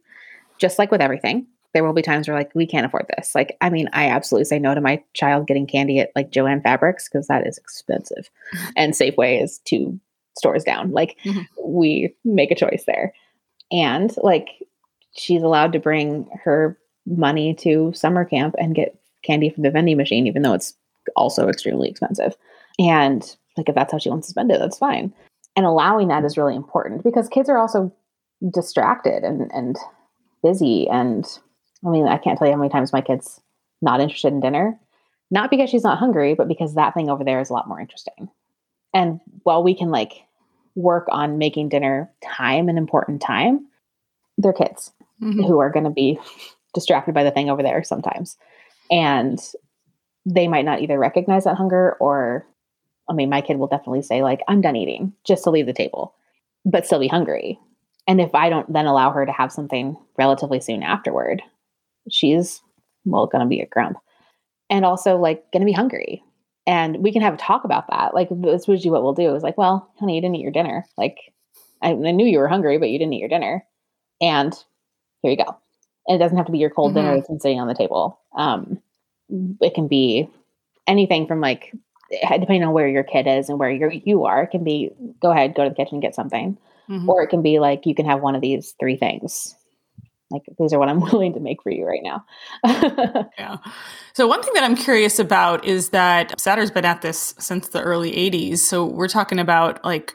Speaker 2: just like with everything. There will be times where like we can't afford this. Like i mean i absolutely say no to my child getting candy at like joann fabrics because that is expensive. And safeway is two stores down. Like mm-hmm. we make a choice there. And like she's allowed to bring her money to summer camp and get candy from the vending machine even though it's also extremely expensive. And like if that's how she wants to spend it, that's fine. And allowing that is really important because kids are also distracted and and busy. And I mean, I can't tell you how many times my kid's not interested in dinner. Not because she's not hungry, but because that thing over there is a lot more interesting. And while we can like work on making dinner time an important time, they're kids mm-hmm. who are going to be distracted by the thing over there sometimes. And they might not either recognize that hunger or, I mean, my kid will definitely say, like, I'm done eating just to leave the table, but still be hungry. And if I don't then allow her to have something relatively soon afterward, she's, well, going to be a grump and also like going to be hungry. And we can have a talk about that. Like, this usually what we'll do is like, well, honey, you didn't eat your dinner. Like, I, I knew you were hungry, but you didn't eat your dinner. And here you go. And it doesn't have to be your cold mm-hmm. dinner that's been sitting on the table. Um, it can be anything from like depending on where your kid is and where you you are. It can be go ahead, go to the kitchen and get something, mm-hmm. or it can be like you can have one of these three things. Like these are what I'm willing to make for you right now.
Speaker 1: yeah. So one thing that I'm curious about is that Satter's been at this since the early 80s. So we're talking about like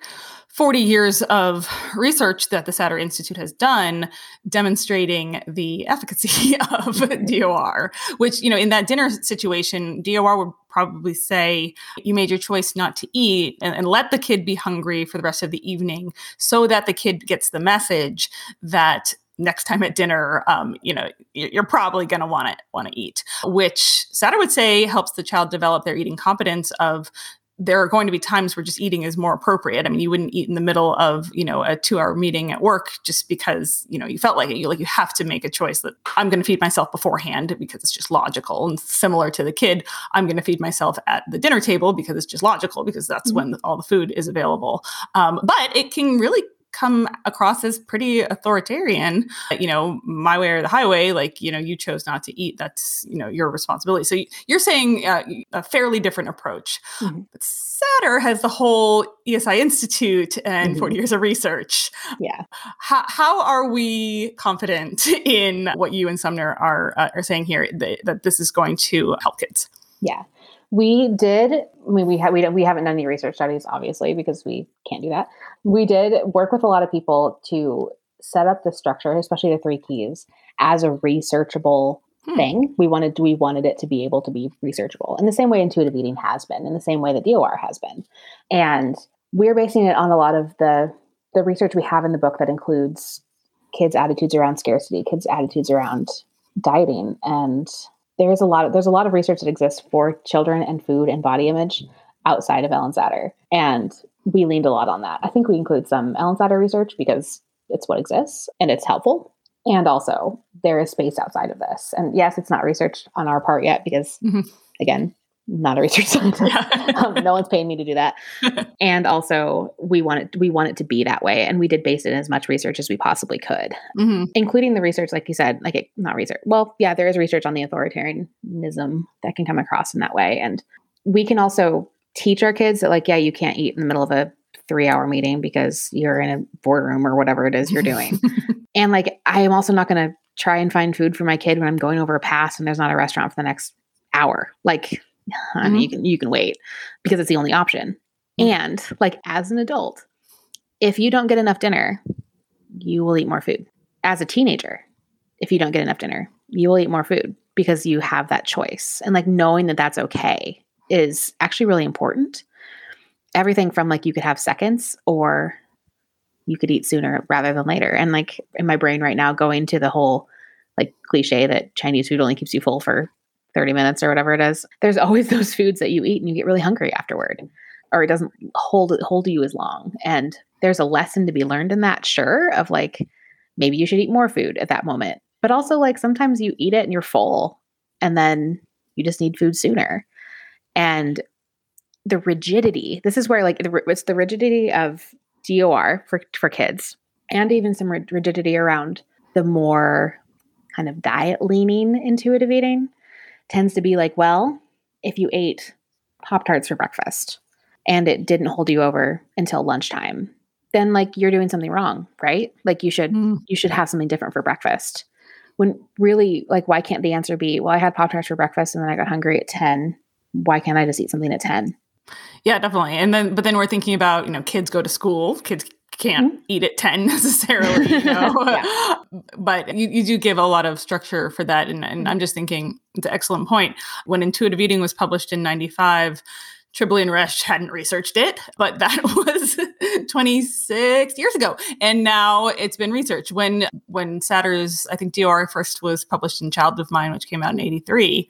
Speaker 1: 40 years of research that the Satter Institute has done demonstrating the efficacy of DOR, which, you know, in that dinner situation, DOR would probably say you made your choice not to eat and, and, let the kid be hungry for the rest of the evening so that the kid gets the message that next time at dinner um, you know you're probably going to want to want to eat which Satter would say helps the child develop their eating competence of there are going to be times where just eating is more appropriate. I mean, you wouldn't eat in the middle of, you know, a two hour meeting at work just because, you know, you felt like it. You like you have to make a choice that I'm going to feed myself beforehand because it's just logical. And similar to the kid, I'm going to feed myself at the dinner table because it's just logical because that's mm-hmm. when all the food is available. Um, but it can really come across as pretty authoritarian you know my way or the highway like you know you chose not to eat that's you know your responsibility so you're saying uh, a fairly different approach mm-hmm. but Satter has the whole esi institute and mm-hmm. 40 years of research
Speaker 2: yeah
Speaker 1: how, how are we confident in what you and sumner are uh, are saying here that, that this is going to help kids
Speaker 2: yeah we did. I mean, we have we don't we haven't done any research studies, obviously, because we can't do that. We did work with a lot of people to set up the structure, especially the three keys, as a researchable hmm. thing. We wanted we wanted it to be able to be researchable in the same way intuitive eating has been, in the same way that DOR has been, and we're basing it on a lot of the the research we have in the book that includes kids' attitudes around scarcity, kids' attitudes around dieting, and there's a lot of there's a lot of research that exists for children and food and body image outside of Ellen Satter. And we leaned a lot on that. I think we include some Ellen Satter research because it's what exists and it's helpful. And also there is space outside of this. And yes, it's not research on our part yet because mm-hmm. again, not a research scientist. um, no one's paying me to do that. and also, we want it. We want it to be that way, and we did base it in as much research as we possibly could, mm-hmm. including the research, like you said, like it, not research. Well, yeah, there is research on the authoritarianism that can come across in that way, and we can also teach our kids that, like, yeah, you can't eat in the middle of a three-hour meeting because you're in a boardroom or whatever it is you're doing. and like, I am also not going to try and find food for my kid when I'm going over a pass and there's not a restaurant for the next hour. Like I mean, mm-hmm. you can you can wait because it's the only option. Mm-hmm. And like as an adult, if you don't get enough dinner, you will eat more food. As a teenager, if you don't get enough dinner, you will eat more food because you have that choice. And like knowing that that's okay is actually really important. Everything from like you could have seconds or you could eat sooner rather than later. And like in my brain right now, going to the whole like cliche that Chinese food only keeps you full for 30 minutes or whatever it is, there's always those foods that you eat and you get really hungry afterward or it doesn't hold hold you as long. And there's a lesson to be learned in that, sure, of like maybe you should eat more food at that moment. But also like sometimes you eat it and you're full and then you just need food sooner. And the rigidity, this is where like it's the rigidity of DOR for for kids and even some rigidity around the more kind of diet leaning intuitive eating tends to be like, well, if you ate Pop Tarts for breakfast and it didn't hold you over until lunchtime, then like you're doing something wrong, right? Like you should mm. you should have something different for breakfast. When really like why can't the answer be, well, I had Pop Tarts for breakfast and then I got hungry at 10. Why can't I just eat something at 10?
Speaker 1: Yeah, definitely. And then but then we're thinking about, you know, kids go to school, kids can't mm-hmm. eat at 10 necessarily you know yeah. but you, you do give a lot of structure for that and, and i'm just thinking it's an excellent point when intuitive eating was published in 95 Tribole and Resch hadn't researched it, but that was 26 years ago. And now it's been researched. When when Satter's, I think DOR first was published in Child of Mine, which came out in 83,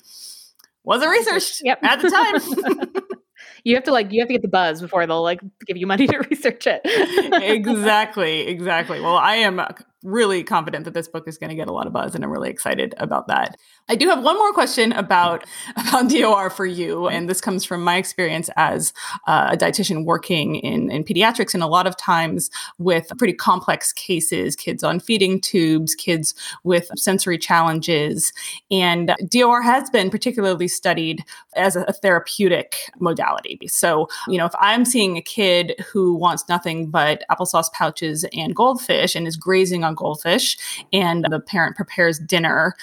Speaker 1: wasn't researched yep. at the time.
Speaker 2: you have to like you have to get the buzz before they'll like give you money to research it.
Speaker 1: exactly, exactly. Well, I am uh, really confident that this book is going to get a lot of buzz and I'm really excited about that. I do have one more question about about DOR for you and this comes from my experience as uh, a dietitian working in in pediatrics and a lot of times with pretty complex cases, kids on feeding tubes, kids with sensory challenges and DOR has been particularly studied as a therapeutic modality. So, you know, if I'm seeing a kid who wants nothing but applesauce pouches and goldfish and is grazing on goldfish and the parent prepares dinner,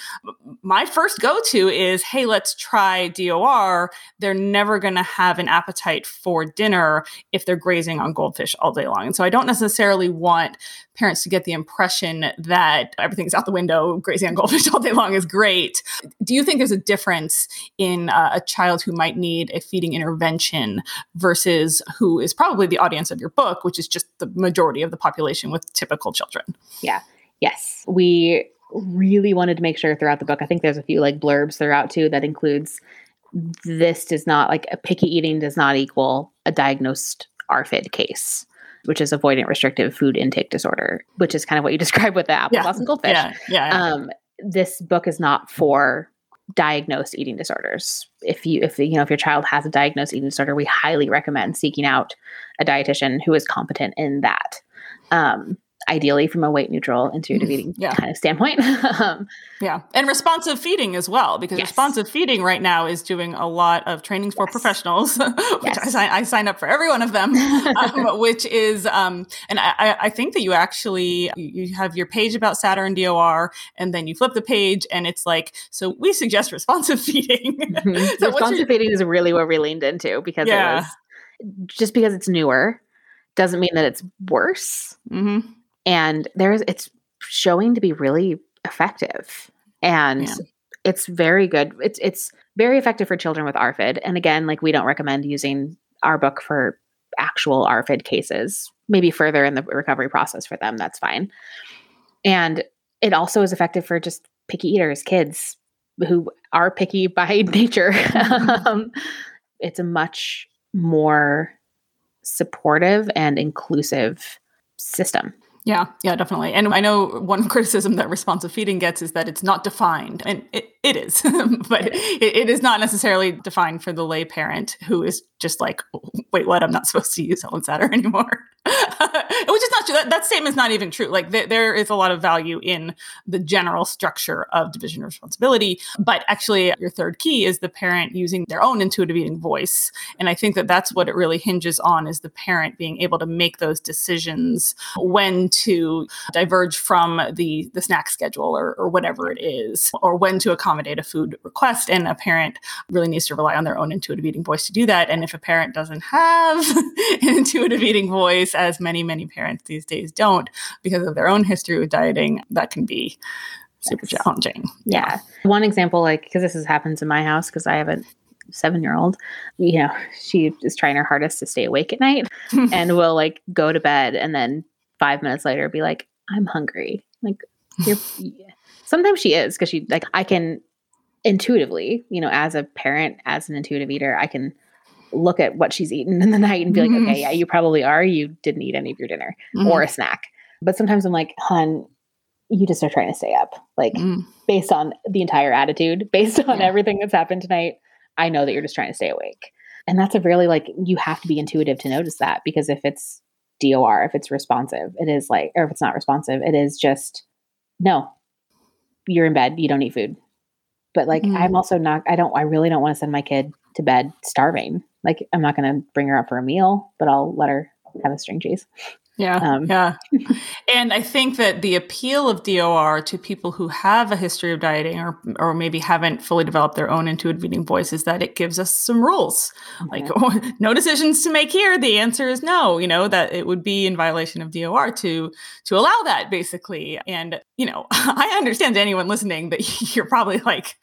Speaker 1: my first go to is, hey, let's try DOR. They're never going to have an appetite for dinner if they're grazing on goldfish all day long. And so I don't necessarily want parents to get the impression that everything's out the window, grazing on goldfish all day long is great. Do you think there's a difference in uh, a child who might need a feeding intervention versus who is probably the audience of your book, which is just the majority of the population with typical children?
Speaker 2: Yeah. Yes. We really wanted to make sure throughout the book. I think there's a few like blurbs throughout too that includes this does not like a picky eating does not equal a diagnosed ARFID case, which is avoidant restrictive food intake disorder, which is kind of what you described with the applesauce yeah. and goldfish.
Speaker 1: Yeah, yeah.
Speaker 2: Um, this book is not for diagnosed eating disorders. If you if you know if your child has a diagnosed eating disorder, we highly recommend seeking out a dietitian who is competent in that. Um, ideally from a weight neutral intuitive mm-hmm. eating yeah. kind of standpoint. um,
Speaker 1: yeah. And responsive feeding as well, because yes. responsive feeding right now is doing a lot of trainings for yes. professionals, which yes. I, sign, I sign up for every one of them, um, which is, um, and I, I think that you actually, you have your page about Saturn DOR and then you flip the page and it's like, so we suggest responsive feeding.
Speaker 2: Mm-hmm. so responsive your- feeding is really what we leaned into because yeah. it was just because it's newer doesn't mean that it's worse. Mm-hmm and there's it's showing to be really effective. And yeah. it's very good. It's it's very effective for children with ARFID and again like we don't recommend using our book for actual ARFID cases. Maybe further in the recovery process for them that's fine. And it also is effective for just picky eaters kids who are picky by nature. Um, it's a much more supportive and inclusive system
Speaker 1: yeah, yeah, definitely. And I know one criticism that responsive feeding gets is that it's not defined, and it, it is, but it, it is not necessarily defined for the lay parent who is just like, wait, what? I'm not supposed to use Ellen Satter anymore. Which is not true. That, that statement is not even true. Like th- there is a lot of value in the general structure of division of responsibility. But actually, your third key is the parent using their own intuitive eating voice. And I think that that's what it really hinges on is the parent being able to make those decisions when to diverge from the, the snack schedule or, or whatever it is, or when to accommodate a food request. And a parent really needs to rely on their own intuitive eating voice to do that. And if a parent doesn't have an intuitive eating voice, as many, many parents these days don't because of their own history with dieting, that can be super yes. challenging.
Speaker 2: Yeah. yeah. One example, like, because this has happened in my house, because I have a seven year old, you know, she is trying her hardest to stay awake at night and will like go to bed and then five minutes later be like, I'm hungry. Like, sometimes she is because she, like, I can intuitively, you know, as a parent, as an intuitive eater, I can look at what she's eaten in the night and be like, okay, yeah, you probably are. You didn't eat any of your dinner mm-hmm. or a snack. But sometimes I'm like, hun, you just are trying to stay up. Like mm. based on the entire attitude, based on yeah. everything that's happened tonight, I know that you're just trying to stay awake. And that's a really like you have to be intuitive to notice that because if it's DOR, if it's responsive, it is like, or if it's not responsive, it is just no, you're in bed, you don't eat food. But like, mm. I'm also not, I don't, I really don't want to send my kid to bed starving. Like I'm not going to bring her up for a meal, but I'll let her have a string cheese.
Speaker 1: Yeah. Um, yeah. and I think that the appeal of DOR to people who have a history of dieting or, or maybe haven't fully developed their own intuitive eating voice is that it gives us some rules. Like, oh, no decisions to make here. The answer is no, you know, that it would be in violation of DOR to, to allow that basically. And, you know, I understand to anyone listening that you're probably like,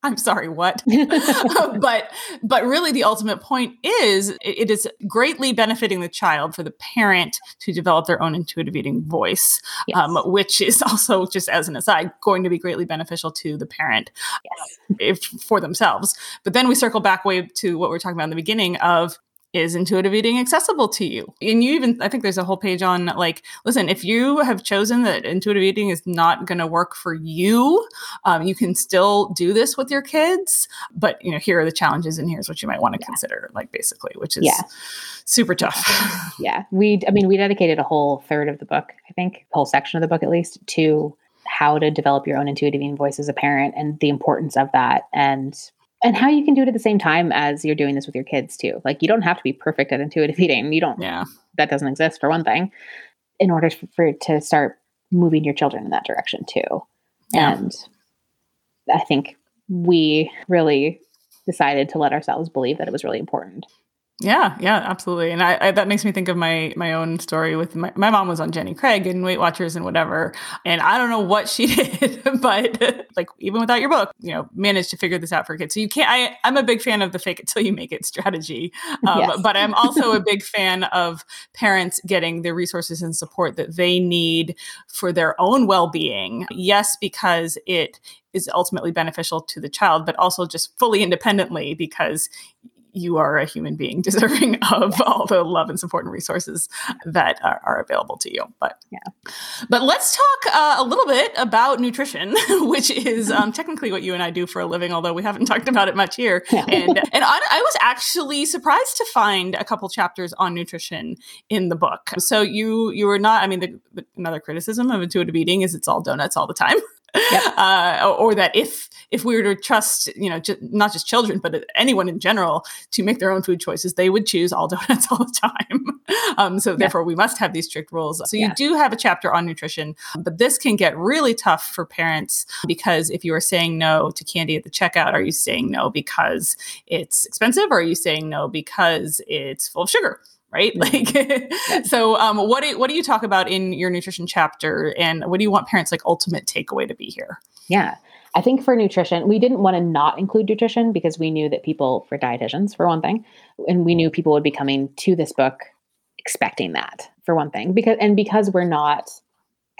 Speaker 1: I'm sorry, what? but but really the ultimate point is it is greatly benefiting the child for the parent to develop their own intuitive eating voice, yes. um, which is also just as an aside going to be greatly beneficial to the parent yes. if for themselves. But then we circle back way to what we are talking about in the beginning of is intuitive eating accessible to you? And you even, I think there's a whole page on like, listen, if you have chosen that intuitive eating is not going to work for you, um, you can still do this with your kids. But, you know, here are the challenges and here's what you might want to yeah. consider, like basically, which is yeah. super tough.
Speaker 2: yeah. We, I mean, we dedicated a whole third of the book, I think, whole section of the book at least, to how to develop your own intuitive eating voice as a parent and the importance of that and and how you can do it at the same time as you're doing this with your kids too. Like you don't have to be perfect at intuitive eating. You don't.
Speaker 1: Yeah.
Speaker 2: That doesn't exist for one thing. In order for to start moving your children in that direction too. Yeah. And I think we really decided to let ourselves believe that it was really important.
Speaker 1: Yeah, yeah, absolutely. And I, I, that makes me think of my my own story with my, my mom was on Jenny Craig and Weight Watchers and whatever. And I don't know what she did, but like even without your book, you know, managed to figure this out for kids. So you can't I I'm a big fan of the fake it till you make it strategy. Um, yes. but I'm also a big fan of parents getting the resources and support that they need for their own well-being. Yes, because it is ultimately beneficial to the child, but also just fully independently because you are a human being deserving of yes. all the love and support and resources that are, are available to you. But
Speaker 2: yeah,
Speaker 1: but let's talk uh, a little bit about nutrition, which is um, technically what you and I do for a living, although we haven't talked about it much here. Yeah. And and I, I, was actually surprised to find a couple chapters on nutrition in the book. So you you were not. I mean, the, the, another criticism of intuitive eating is it's all donuts all the time. Yep. Uh, or that if if we were to trust, you know, not just children but anyone in general to make their own food choices, they would choose all donuts all the time. um, so therefore, we must have these strict rules. So you yeah. do have a chapter on nutrition, but this can get really tough for parents because if you are saying no to candy at the checkout, are you saying no because it's expensive, or are you saying no because it's full of sugar? Right? Mm-hmm. Like, so um, what do what do you talk about in your nutrition chapter, and what do you want parents like ultimate takeaway to be here?
Speaker 2: Yeah. I think for nutrition, we didn't want to not include nutrition because we knew that people, for dietitians, for one thing, and we knew people would be coming to this book expecting that, for one thing, because and because we're not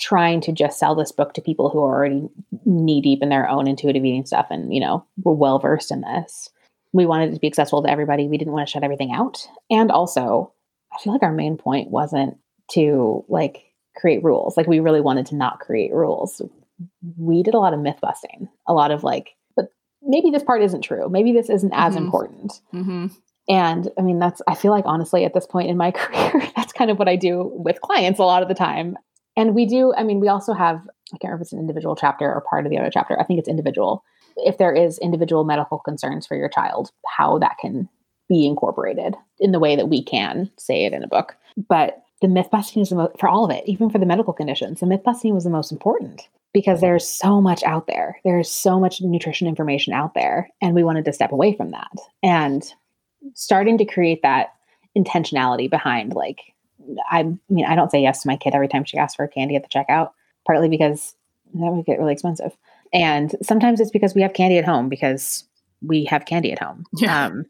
Speaker 2: trying to just sell this book to people who are already knee deep in their own intuitive eating stuff and you know we're well versed in this we wanted it to be accessible to everybody we didn't want to shut everything out and also I feel like our main point wasn't to like create rules. Like we really wanted to not create rules. We did a lot of myth busting, a lot of like, but maybe this part isn't true. Maybe this isn't as mm-hmm. important.
Speaker 1: Mm-hmm.
Speaker 2: And I mean, that's, I feel like honestly, at this point in my career, that's kind of what I do with clients a lot of the time. And we do, I mean, we also have, I can't remember if it's an individual chapter or part of the other chapter. I think it's individual. If there is individual medical concerns for your child, how that can be incorporated in the way that we can say it in a book. But the myth busting is the most, for all of it, even for the medical conditions, the myth busting was the most important because there's so much out there. There's so much nutrition information out there. And we wanted to step away from that. And starting to create that intentionality behind, like, I mean, I don't say yes to my kid every time she asks for candy at the checkout, partly because that would get really expensive. And sometimes it's because we have candy at home because we have candy at home.
Speaker 1: Yeah. Um,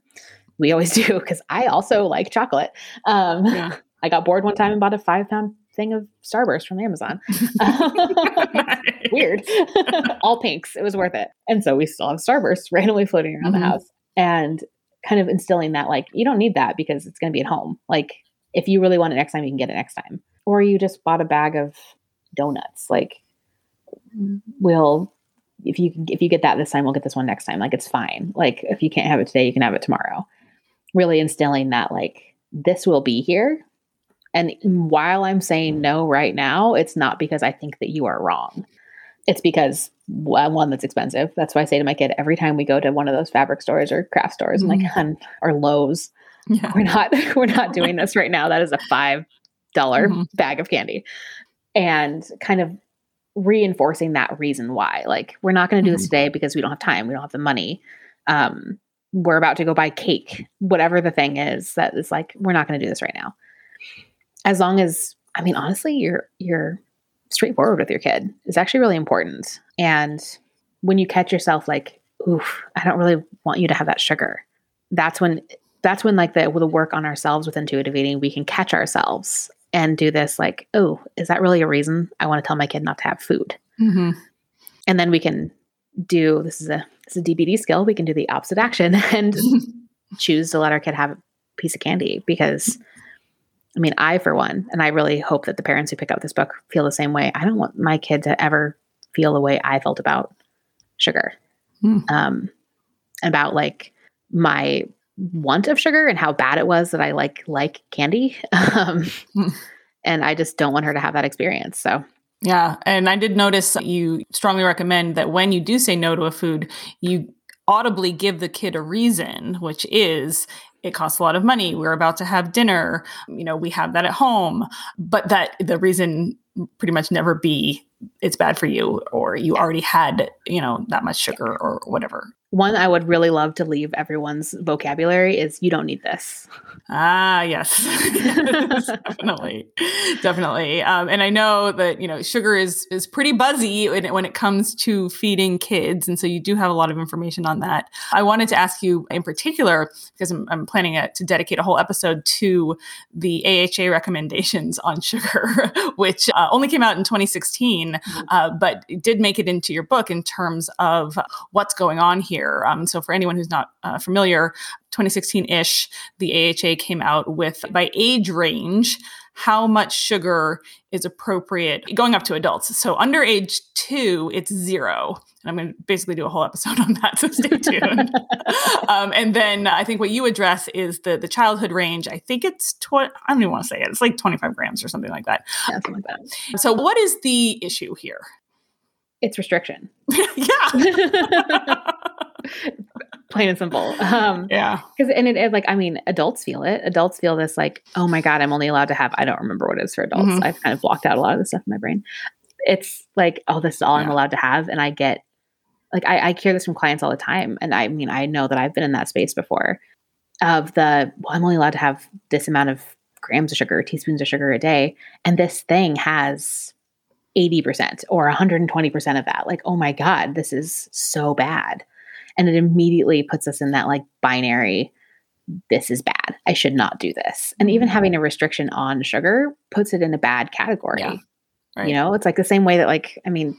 Speaker 2: we always do because I also like chocolate. Um, yeah. I got bored one time and bought a five pound thing of Starburst from Amazon. Weird. All pinks. It was worth it. And so we still have Starburst randomly floating around mm-hmm. the house and kind of instilling that, like, you don't need that because it's going to be at home. Like, if you really want it next time, you can get it next time. Or you just bought a bag of donuts. Like, we'll if you if you get that this time, we'll get this one next time. Like it's fine. Like if you can't have it today, you can have it tomorrow really instilling that like this will be here. And while i'm saying no right now it's not because i think that you are wrong. It's because one that's expensive. That's why i say to my kid every time we go to one of those fabric stores or craft stores mm-hmm. i'm like hun or lowes. Yeah. we're not we're not doing this right now. That is a five dollar mm-hmm. bag of candy. And kind of reinforcing that reason why. Like we're not going to do mm-hmm. this today because we don't have time. We don't have the money. Um we're about to go buy cake, whatever the thing is that is like, we're not going to do this right now. As long as, I mean, honestly, you're, you're straightforward with your kid is actually really important. And when you catch yourself like oof, I don't really want you to have that sugar. That's when that's when like the the work on ourselves with intuitive eating, we can catch ourselves and do this like, oh, is that really a reason I want to tell my kid not to have food? Mm-hmm. And then we can do this is a this is a DBT skill. We can do the opposite action and choose to let our kid have a piece of candy because I mean, I for one, and I really hope that the parents who pick up this book feel the same way. I don't want my kid to ever feel the way I felt about sugar. Mm. Um, about like my want of sugar and how bad it was that I like like candy. Um, mm. and I just don't want her to have that experience. So
Speaker 1: yeah, and I did notice you strongly recommend that when you do say no to a food, you audibly give the kid a reason, which is it costs a lot of money. We're about to have dinner. You know, we have that at home, but that the reason pretty much never be it's bad for you or you already had, you know, that much sugar or whatever.
Speaker 2: One I would really love to leave everyone's vocabulary is you don't need this.
Speaker 1: Ah, yes. yes definitely. Definitely. Um, and I know that, you know, sugar is is pretty buzzy when it, when it comes to feeding kids. And so you do have a lot of information on that. I wanted to ask you in particular, because I'm, I'm planning a, to dedicate a whole episode to the AHA recommendations on sugar, which uh, only came out in 2016, mm-hmm. uh, but did make it into your book in terms of what's going on here. Um, so for anyone who's not uh, familiar, 2016-ish, the AHA came out with by age range how much sugar is appropriate going up to adults. So under age two, it's zero. And I'm going to basically do a whole episode on that, so stay tuned. um, and then I think what you address is the the childhood range. I think it's tw- I don't even want to say it. It's like 25 grams or something like that.
Speaker 2: Yeah, something like that.
Speaker 1: So what is the issue here?
Speaker 2: It's restriction.
Speaker 1: yeah.
Speaker 2: Plain and simple. Um,
Speaker 1: yeah.
Speaker 2: Because and it, it, like I mean, adults feel it. Adults feel this like, oh my god, I'm only allowed to have. I don't remember what it is for adults. Mm-hmm. I've kind of blocked out a lot of the stuff in my brain. It's like, oh, this is all yeah. I'm allowed to have, and I get like I, I hear this from clients all the time, and I mean, I know that I've been in that space before. Of the, well, I'm only allowed to have this amount of grams of sugar, teaspoons of sugar a day, and this thing has 80% or 120% of that. Like, oh my God, this is so bad and it immediately puts us in that like binary this is bad. I should not do this. And even mm-hmm. having a restriction on sugar puts it in a bad category. Yeah. right. you know it's like the same way that like i mean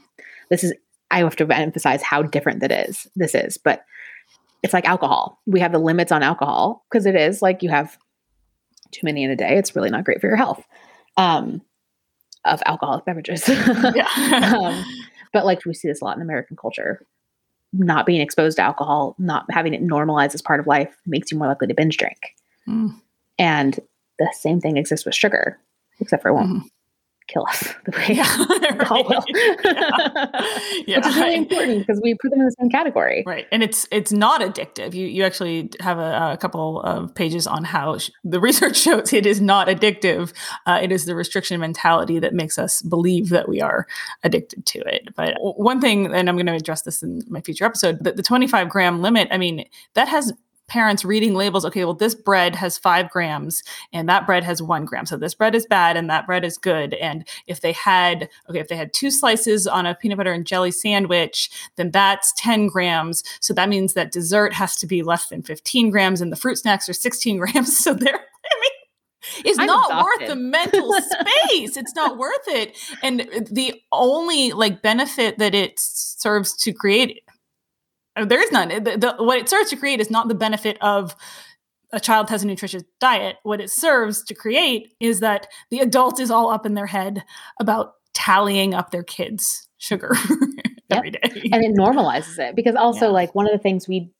Speaker 2: this is i have to emphasize how different that is this is but it's like alcohol. We have the limits on alcohol because it is like you have too many in a day. It's really not great for your health um of alcoholic beverages. Um, but like we see this a lot in american culture not being exposed to alcohol, not having it normalized as part of life makes you more likely to binge drink. Mm. And the same thing exists with sugar, except for it won't mm kill us the way yeah, alcohol will. yeah. yeah. Which is really important because we put them in the same category.
Speaker 1: Right. And it's it's not addictive. You you actually have a, a couple of pages on how sh- the research shows it is not addictive. Uh, it is the restriction mentality that makes us believe that we are addicted to it. But one thing, and I'm going to address this in my future episode, that the 25 gram limit, I mean, that has parents reading labels okay well this bread has five grams and that bread has one gram so this bread is bad and that bread is good and if they had okay if they had two slices on a peanut butter and jelly sandwich then that's 10 grams so that means that dessert has to be less than 15 grams and the fruit snacks are 16 grams so they're I mean, it's I'm not exhausted. worth the mental space. it's not worth it. And the only like benefit that it serves to create there is none. The, the, what it serves to create is not the benefit of a child has a nutritious diet. What it serves to create is that the adult is all up in their head about tallying up their kids' sugar every day.
Speaker 2: And it normalizes it because also, yeah. like, one of the things we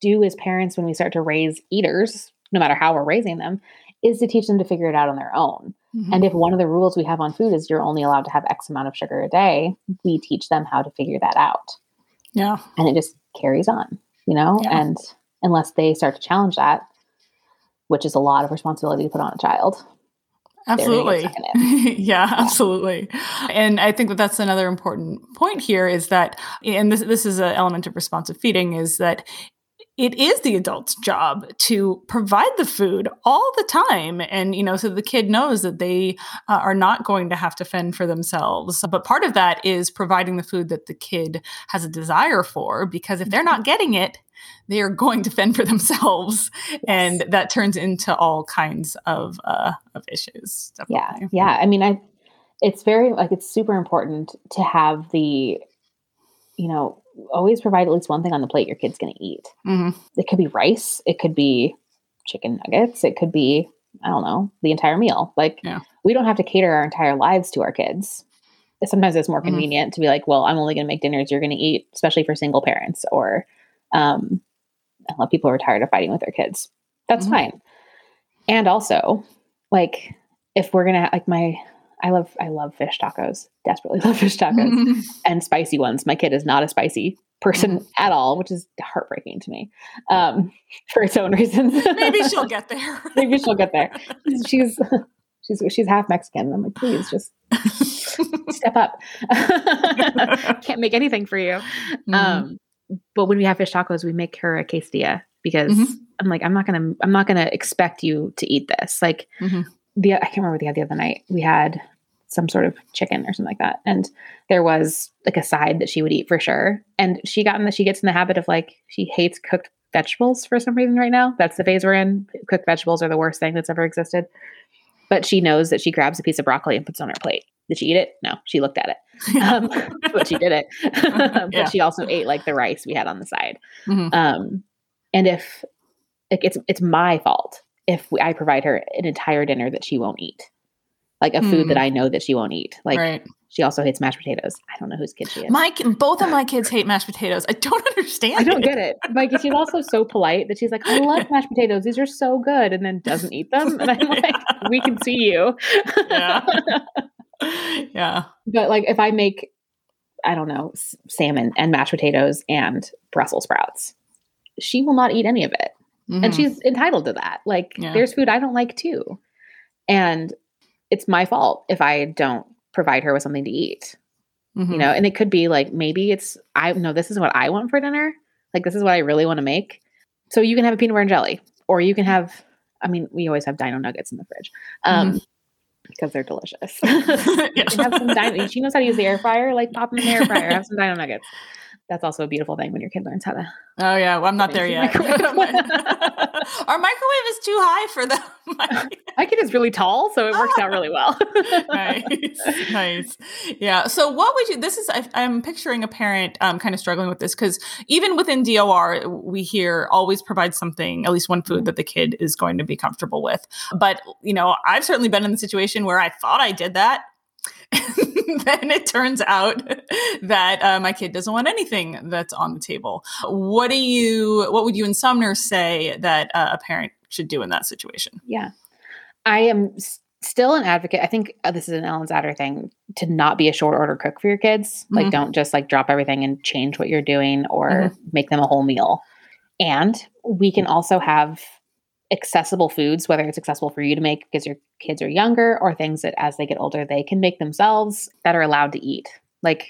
Speaker 2: do as parents when we start to raise eaters, no matter how we're raising them, is to teach them to figure it out on their own. Mm-hmm. And if one of the rules we have on food is you're only allowed to have X amount of sugar a day, we teach them how to figure that out.
Speaker 1: Yeah.
Speaker 2: And it just carries on, you know? Yeah. And unless they start to challenge that, which is a lot of responsibility to put on a child.
Speaker 1: Absolutely. yeah, yeah, absolutely. And I think that that's another important point here is that, and this, this is an element of responsive feeding, is that it is the adult's job to provide the food all the time and you know so the kid knows that they uh, are not going to have to fend for themselves but part of that is providing the food that the kid has a desire for because if they're not mm-hmm. getting it they are going to fend for themselves yes. and that turns into all kinds of uh, of issues
Speaker 2: definitely. yeah yeah i mean i it's very like it's super important to have the you know always provide at least one thing on the plate your kid's going to eat. Mm-hmm. It could be rice, it could be chicken nuggets, it could be I don't know the entire meal. Like yeah. we don't have to cater our entire lives to our kids. Sometimes it's more mm-hmm. convenient mm-hmm. to be like, well, I'm only going to make dinners you're going to eat, especially for single parents or um, a lot of people are tired of fighting with their kids. That's mm-hmm. fine. And also, like if we're gonna like my I love I love fish tacos. Desperately love fish tacos and spicy ones. My kid is not a spicy person mm-hmm. at all, which is heartbreaking to me um, for its own reasons.
Speaker 1: Maybe she'll get there.
Speaker 2: Maybe she'll get there. She's she's she's half Mexican. I'm like, please just step up. Can't make anything for you. Mm-hmm. Um, but when we have fish tacos, we make her a quesadilla because mm-hmm. I'm like, I'm not gonna I'm not gonna expect you to eat this. Like mm-hmm the I can't remember what we the other night. We had some sort of chicken or something like that, and there was like a side that she would eat for sure. And she got in the she gets in the habit of like she hates cooked vegetables for some reason right now. That's the phase we're in. Cooked vegetables are the worst thing that's ever existed. But she knows that she grabs a piece of broccoli and puts it on her plate. Did she eat it? No, she looked at it, um, but she did it. but yeah. she also ate like the rice we had on the side. Mm-hmm. Um, and if like it's it's my fault if we, I provide her an entire dinner that she won't eat, like a mm. food that hmm. I know that she won't eat. Like right. she also hates mashed potatoes. I don't know whose kid she is.
Speaker 1: My both of my kids hate mashed potatoes. I don't understand.
Speaker 2: I don't it. get it. Like she's also so polite that she's like, I love mashed potatoes. These are so good, and then doesn't eat them. And I'm like, we can see you.
Speaker 1: yeah. yeah.
Speaker 2: But like if I make, I don't know, salmon and mashed potatoes and Brussels sprouts, she will not eat any of it. Mm-hmm. And she's entitled to that. Like yeah. there's food I don't like too. And it's my fault if I don't provide her with something to eat. Mm-hmm. You know, and it could be like maybe it's I know this is what I want for dinner. Like this is what I really want to make. So you can have a peanut butter and jelly, or you can have. I mean, we always have Dino nuggets in the fridge um, mm-hmm. because they're delicious. have some Dino, she knows how to use the air fryer. Like pop them in the air fryer. Have some Dino nuggets that's also a beautiful thing when your kid learns how to.
Speaker 1: Oh yeah, well I'm not there yet. Our microwave is too high for them.
Speaker 2: My kid is really tall, so it works out really well.
Speaker 1: nice, nice. Yeah. So what would you? This is I, am picturing a parent um, kind of struggling with this because even within DOR, we hear always provide something, at least one food that the kid is going to be comfortable with. But you know, I've certainly been in the situation where I thought I did that then it turns out that uh, my kid doesn't want anything that's on the table. What do you? What would you and Sumner say that uh, a parent should do in that situation?
Speaker 2: Yeah, I am still an advocate. I think uh, this is an Ellen Satter thing to not be a short order cook for your kids. Mm-hmm. Like, don't just like drop everything and change what you're doing or mm-hmm. make them a whole meal. And we can also have accessible foods, whether it's accessible for you to make because your kids are younger or things that as they get older, they can make themselves that are allowed to eat. Like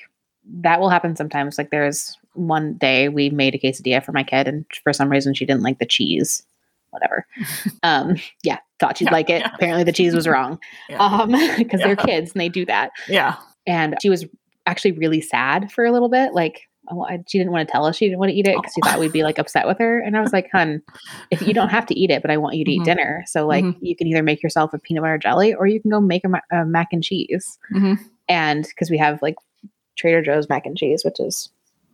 Speaker 2: that will happen sometimes. Like there's one day we made a quesadilla for my kid and for some reason she didn't like the cheese. Whatever. um, yeah, thought she'd yeah, like it. Yeah. Apparently the cheese was wrong. yeah. Um, because they're kids and they do that.
Speaker 1: Yeah.
Speaker 2: And she was actually really sad for a little bit. Like she didn't want to tell us she didn't want to eat it because she thought we'd be like upset with her. And I was like, hun, if you don't have to eat it, but I want you to mm-hmm. eat dinner. So like mm-hmm. you can either make yourself a peanut butter jelly or you can go make a, ma- a mac and cheese. Mm-hmm. And because we have like Trader Joe's mac and cheese, which is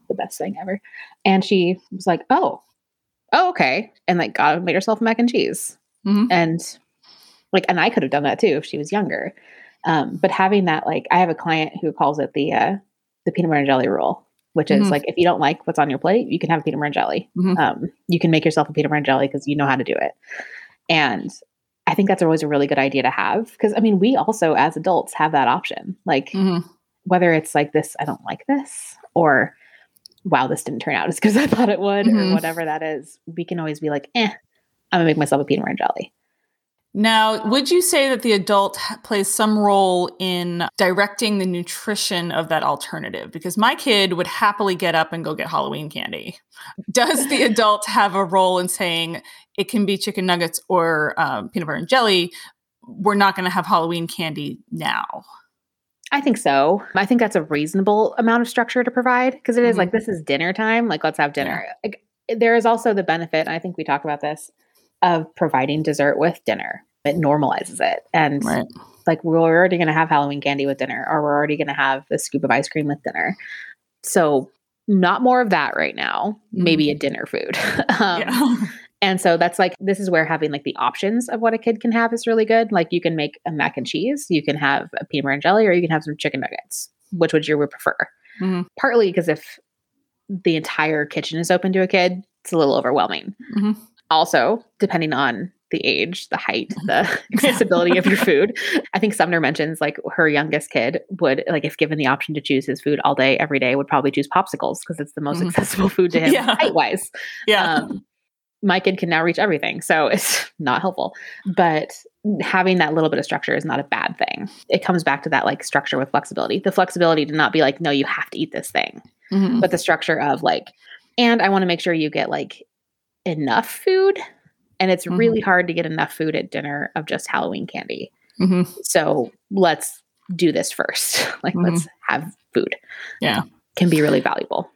Speaker 2: the best thing ever. And she was like, oh, oh, okay. And like got made herself a mac and cheese. Mm-hmm. And like, and I could have done that too if she was younger. Um, but having that, like, I have a client who calls it the uh, the peanut butter and jelly rule, which is mm-hmm. like if you don't like what's on your plate, you can have a peanut butter and jelly. Mm-hmm. Um, you can make yourself a peanut butter and jelly because you know how to do it. And I think that's always a really good idea to have because I mean, we also as adults have that option. Like mm-hmm. whether it's like this, I don't like this, or wow, this didn't turn out as good as I thought it would, or mm-hmm. whatever that is, we can always be like, eh, I'm gonna make myself a peanut butter and jelly.
Speaker 1: Now, would you say that the adult plays some role in directing the nutrition of that alternative? Because my kid would happily get up and go get Halloween candy. Does the adult have a role in saying it can be chicken nuggets or um, peanut butter and jelly? We're not going to have Halloween candy now.
Speaker 2: I think so. I think that's a reasonable amount of structure to provide because it is mm-hmm. like this is dinner time. Like let's have dinner. Yeah. Like, there is also the benefit. I think we talk about this of providing dessert with dinner. It normalizes it. And right. like we're already going to have Halloween candy with dinner, or we're already going to have the scoop of ice cream with dinner. So, not more of that right now, mm. maybe a dinner food. um, yeah. And so that's like, this is where having like the options of what a kid can have is really good. Like, you can make a mac and cheese, you can have a peanut butter and jelly, or you can have some chicken nuggets. Which would you would prefer? Mm-hmm. Partly because if the entire kitchen is open to a kid, it's a little overwhelming. Mm-hmm. Also, depending on the age, the height, the accessibility of your food. I think Sumner mentions like her youngest kid would like if given the option to choose his food all day every day would probably choose popsicles because it's the most mm-hmm. accessible food to him yeah. height wise.
Speaker 1: Yeah. Um,
Speaker 2: my kid can now reach everything, so it's not helpful. But having that little bit of structure is not a bad thing. It comes back to that like structure with flexibility. The flexibility to not be like, no, you have to eat this thing, mm-hmm. but the structure of like, and I want to make sure you get like enough food. And it's mm-hmm. really hard to get enough food at dinner of just Halloween candy. Mm-hmm. So let's do this first. like, let's mm-hmm. have food.
Speaker 1: Yeah.
Speaker 2: Can be really valuable.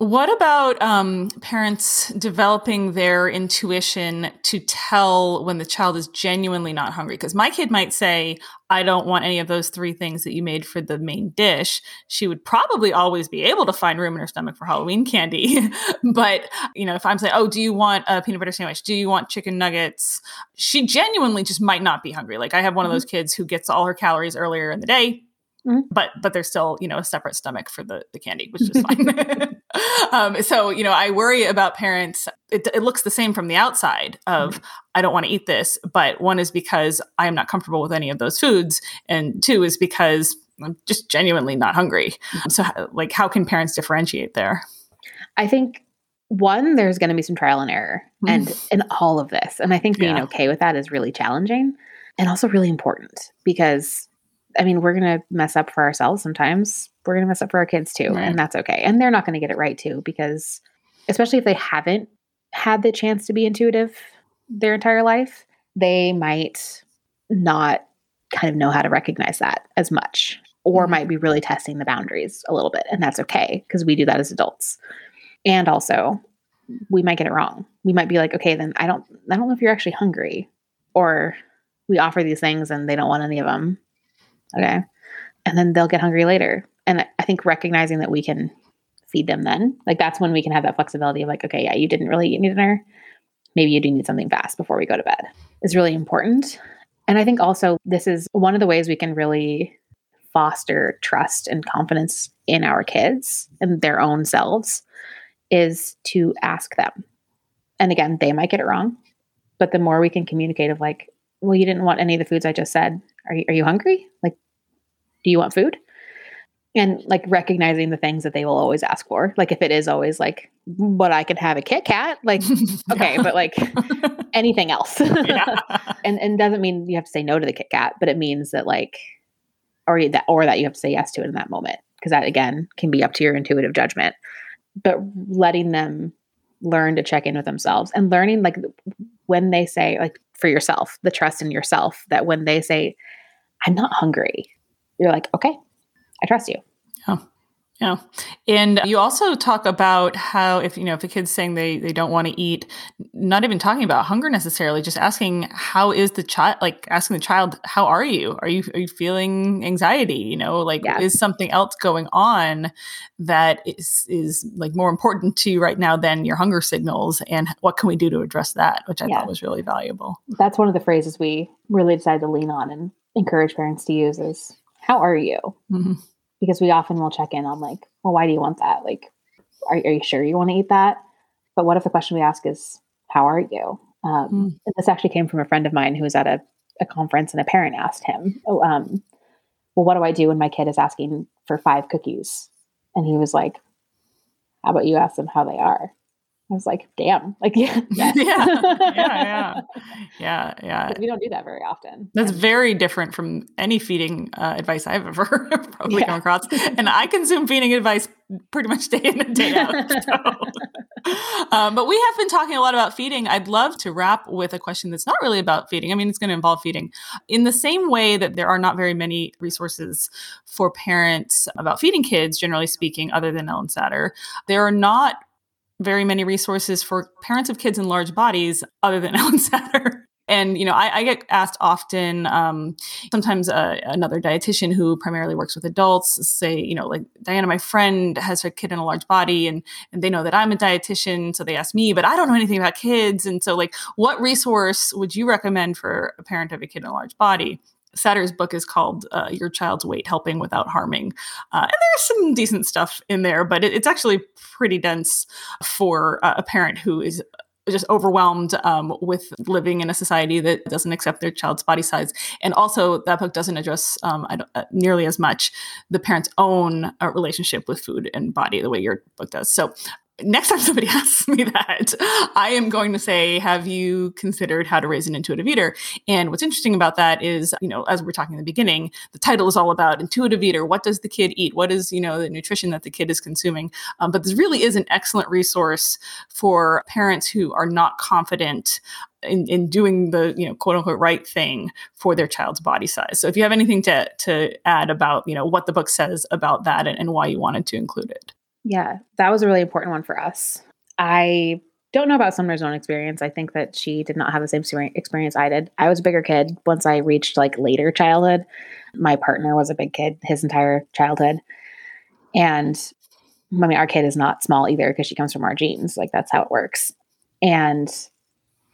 Speaker 1: What about um, parents developing their intuition to tell when the child is genuinely not hungry? Because my kid might say, I don't want any of those three things that you made for the main dish. She would probably always be able to find room in her stomach for Halloween candy. but, you know, if I'm saying, oh, do you want a peanut butter sandwich? Do you want chicken nuggets? She genuinely just might not be hungry. Like I have one mm-hmm. of those kids who gets all her calories earlier in the day, Mm-hmm. But but there's still you know a separate stomach for the the candy, which is fine. um, so you know I worry about parents. It, it looks the same from the outside of mm-hmm. I don't want to eat this, but one is because I am not comfortable with any of those foods, and two is because I'm just genuinely not hungry. Mm-hmm. So like how can parents differentiate there?
Speaker 2: I think one there's going to be some trial and error and mm. in all of this and i think being yeah. okay with that is really challenging and also really important because I mean, we're going to mess up for ourselves sometimes. We're going to mess up for our kids too, right. and that's okay. And they're not going to get it right too, because especially if they haven't had the chance to be intuitive their entire life, they might not kind of know how to recognize that as much, or mm-hmm. might be really testing the boundaries a little bit. And that's okay, because we do that as adults. And also, we might get it wrong. We might be like, okay, then I don't, I don't know if you're actually hungry, or we offer these things and they don't want any of them Okay. And then they'll get hungry later. And I think recognizing that we can feed them then, like that's when we can have that flexibility of like, okay, yeah, you didn't really eat dinner. Maybe you do need something fast before we go to bed is really important. And I think also this is one of the ways we can really foster trust and confidence in our kids and their own selves is to ask them. And again, they might get it wrong, but the more we can communicate of like, well, you didn't want any of the foods I just said are you, are you hungry? Like, do you want food? And like recognizing the things that they will always ask for. Like if it is always like, but I can have a Kit Kat, like, okay, but like anything else. and and doesn't mean you have to say no to the Kit Kat, but it means that like, or that or that you have to say yes to it in that moment. Because that again can be up to your intuitive judgment. But letting them learn to check in with themselves and learning like when they say like for yourself, the trust in yourself that when they say, I'm not hungry, you're like, okay, I trust you.
Speaker 1: Yeah. Yeah. And you also talk about how if you know if a kid's saying they they don't want to eat, not even talking about hunger necessarily, just asking how is the child like asking the child, how are you? Are you are you feeling anxiety? You know, like yeah. is something else going on that is is like more important to you right now than your hunger signals and what can we do to address that, which I yeah. thought was really valuable.
Speaker 2: That's one of the phrases we really decided to lean on and encourage parents to use is how are you? Mm-hmm because we often will check in on like, well, why do you want that? Like, are, are you sure you want to eat that? But what if the question we ask is, how are you? Um, mm. And this actually came from a friend of mine who was at a, a conference and a parent asked him, oh, um, well, what do I do when my kid is asking for five cookies? And he was like, how about you ask them how they are? I was like, damn, like, yeah,
Speaker 1: yes. yeah, yeah, yeah, yeah.
Speaker 2: We don't do that very often.
Speaker 1: That's very different from any feeding uh, advice I've ever probably yeah. come across. And I consume feeding advice pretty much day in and day out. So. um, but we have been talking a lot about feeding. I'd love to wrap with a question that's not really about feeding. I mean, it's going to involve feeding in the same way that there are not very many resources for parents about feeding kids, generally speaking, other than Ellen Satter. There are not very many resources for parents of kids in large bodies other than Ellen Satter. And you know, I, I get asked often. Um, sometimes uh, another dietitian who primarily works with adults say, you know, like Diana, my friend has her kid in a large body, and and they know that I'm a dietitian, so they ask me, but I don't know anything about kids. And so, like, what resource would you recommend for a parent of a kid in a large body? Satter's book is called uh, Your Child's Weight Helping Without Harming. Uh, and there's some decent stuff in there, but it, it's actually pretty dense for uh, a parent who is just overwhelmed um, with living in a society that doesn't accept their child's body size. And also, that book doesn't address um, uh, nearly as much the parent's own uh, relationship with food and body the way your book does. So, next time somebody asks me that, I am going to say, Have you considered how to raise an intuitive eater? And what's interesting about that is, you know, as we are talking in the beginning, the title is all about intuitive eater. What does the kid eat? What is, you know, the nutrition that the kid is consuming? Um, but this really is an excellent resource for parents who are not confident in, in doing the you know quote unquote right thing for their child's body size. So if you have anything to to add about you know what the book says about that and, and why you wanted to include it.
Speaker 2: Yeah, that was a really important one for us. I don't know about Sumner's own experience. I think that she did not have the same experience I did. I was a bigger kid once I reached like later childhood. My partner was a big kid his entire childhood. And I mean, our kid is not small either because she comes from our genes. Like that's how it works. And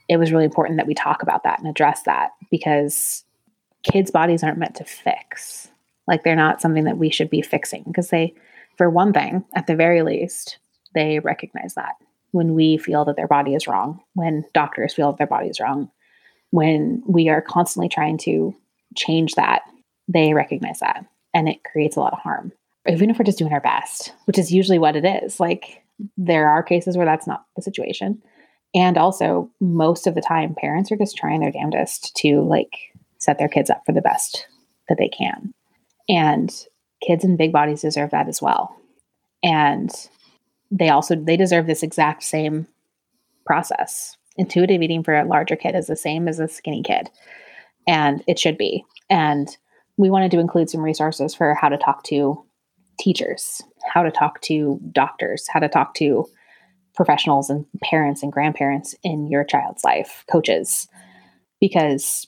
Speaker 2: it was really important that we talk about that and address that because kids' bodies aren't meant to fix. Like they're not something that we should be fixing because they for one thing, at the very least, they recognize that when we feel that their body is wrong, when doctors feel that their body is wrong, when we are constantly trying to change that, they recognize that and it creates a lot of harm. Even if we're just doing our best, which is usually what it is. Like there are cases where that's not the situation. And also, most of the time, parents are just trying their damnedest to like set their kids up for the best that they can. And kids in big bodies deserve that as well. And they also they deserve this exact same process. Intuitive eating for a larger kid is the same as a skinny kid. And it should be. And we wanted to include some resources for how to talk to teachers, how to talk to doctors, how to talk to professionals and parents and grandparents in your child's life, coaches, because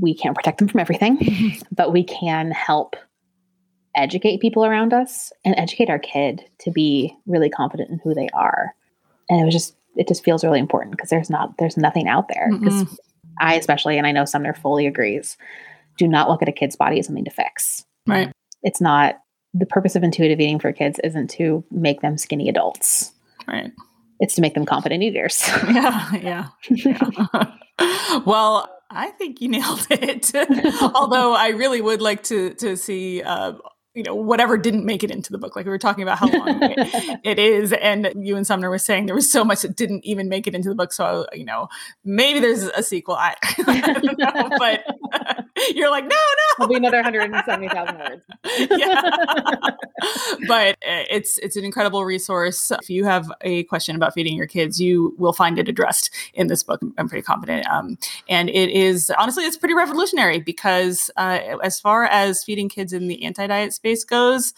Speaker 2: we can't protect them from everything, but we can help educate people around us and educate our kid to be really confident in who they are. And it was just it just feels really important because there's not there's nothing out there because I especially and I know Sumner fully agrees do not look at a kid's body as something to fix.
Speaker 1: Right.
Speaker 2: It's not the purpose of intuitive eating for kids isn't to make them skinny adults.
Speaker 1: Right.
Speaker 2: It's to make them confident eaters.
Speaker 1: yeah, yeah. yeah. well, I think you nailed it. Although I really would like to to see uh, you know whatever didn't make it into the book. Like we were talking about how long it, it is and you and sumner were saying there was so much that didn't even make it into the book so you know maybe there's a sequel. I, I don't know but you're like no no!
Speaker 2: It'll be another 170000 words.
Speaker 1: Yeah but uh, it's it's an incredible resource. If you have a question about feeding your kids you will find it addressed in this book. I'm pretty confident um, and it is honestly it's pretty revolutionary because uh, as far as feeding kids in the anti-diet space space goes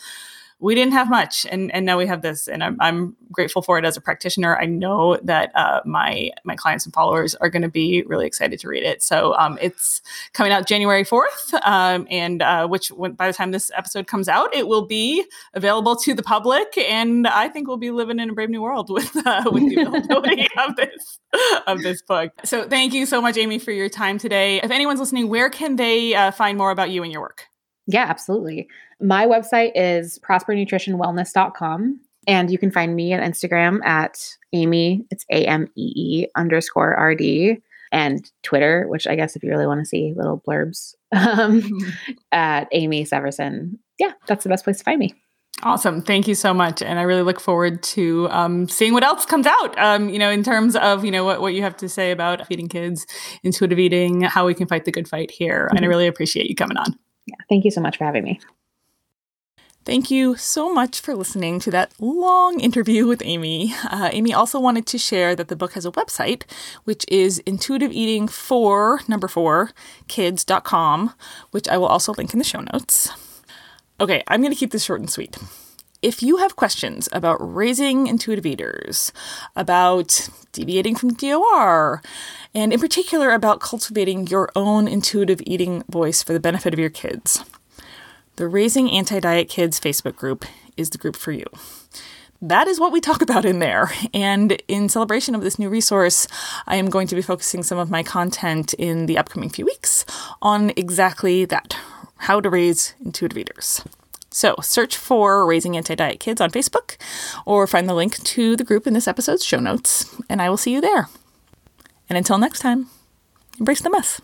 Speaker 1: we didn't have much and and now we have this and i'm, I'm grateful for it as a practitioner. I know that uh, my my clients and followers are going to be really excited to read it. So um, it's coming out january 4th um, and uh, which when, by the time this episode comes out it will be available to the public and i think we'll be living in a brave new world with uh, with the availability of this of this book. So thank you so much Amee for your time today. If anyone's listening where can they uh, find more about you and your work
Speaker 2: yeah, absolutely. My website is prospernutritionwellness.com. And you can find me on Instagram at Amee, it's A M E E underscore R D, and Twitter, which I guess if you really want to see little blurbs, um, at Amee Severson. Yeah, that's the best place to find me.
Speaker 1: Awesome. Thank you so much. And I really look forward to um, seeing what else comes out, um, you know, in terms of, you know, what, what you have to say about feeding kids intuitive eating, how we can fight the good fight here. Mm-hmm. And I mm-hmm. really appreciate you coming on.
Speaker 2: Yeah. Thank you so much for having me.
Speaker 1: Thank you so much for listening to that long interview with Amee. Uh, Amee also wanted to share that the book has a website, which is intuitive eating for number four kids.com, which I will also link in the show notes. Okay, I'm going to keep this short and sweet. If you have questions about raising intuitive eaters, about deviating from DOR, and in particular about cultivating your own intuitive eating voice for the benefit of your kids, the Raising Anti Diet Kids Facebook group is the group for you. That is what we talk about in there. And in celebration of this new resource, I am going to be focusing some of my content in the upcoming few weeks on exactly that how to raise intuitive eaters. So, search for Raising Anti Diet Kids on Facebook or find the link to the group in this episode's show notes, and I will see you there. And until next time, embrace the mess.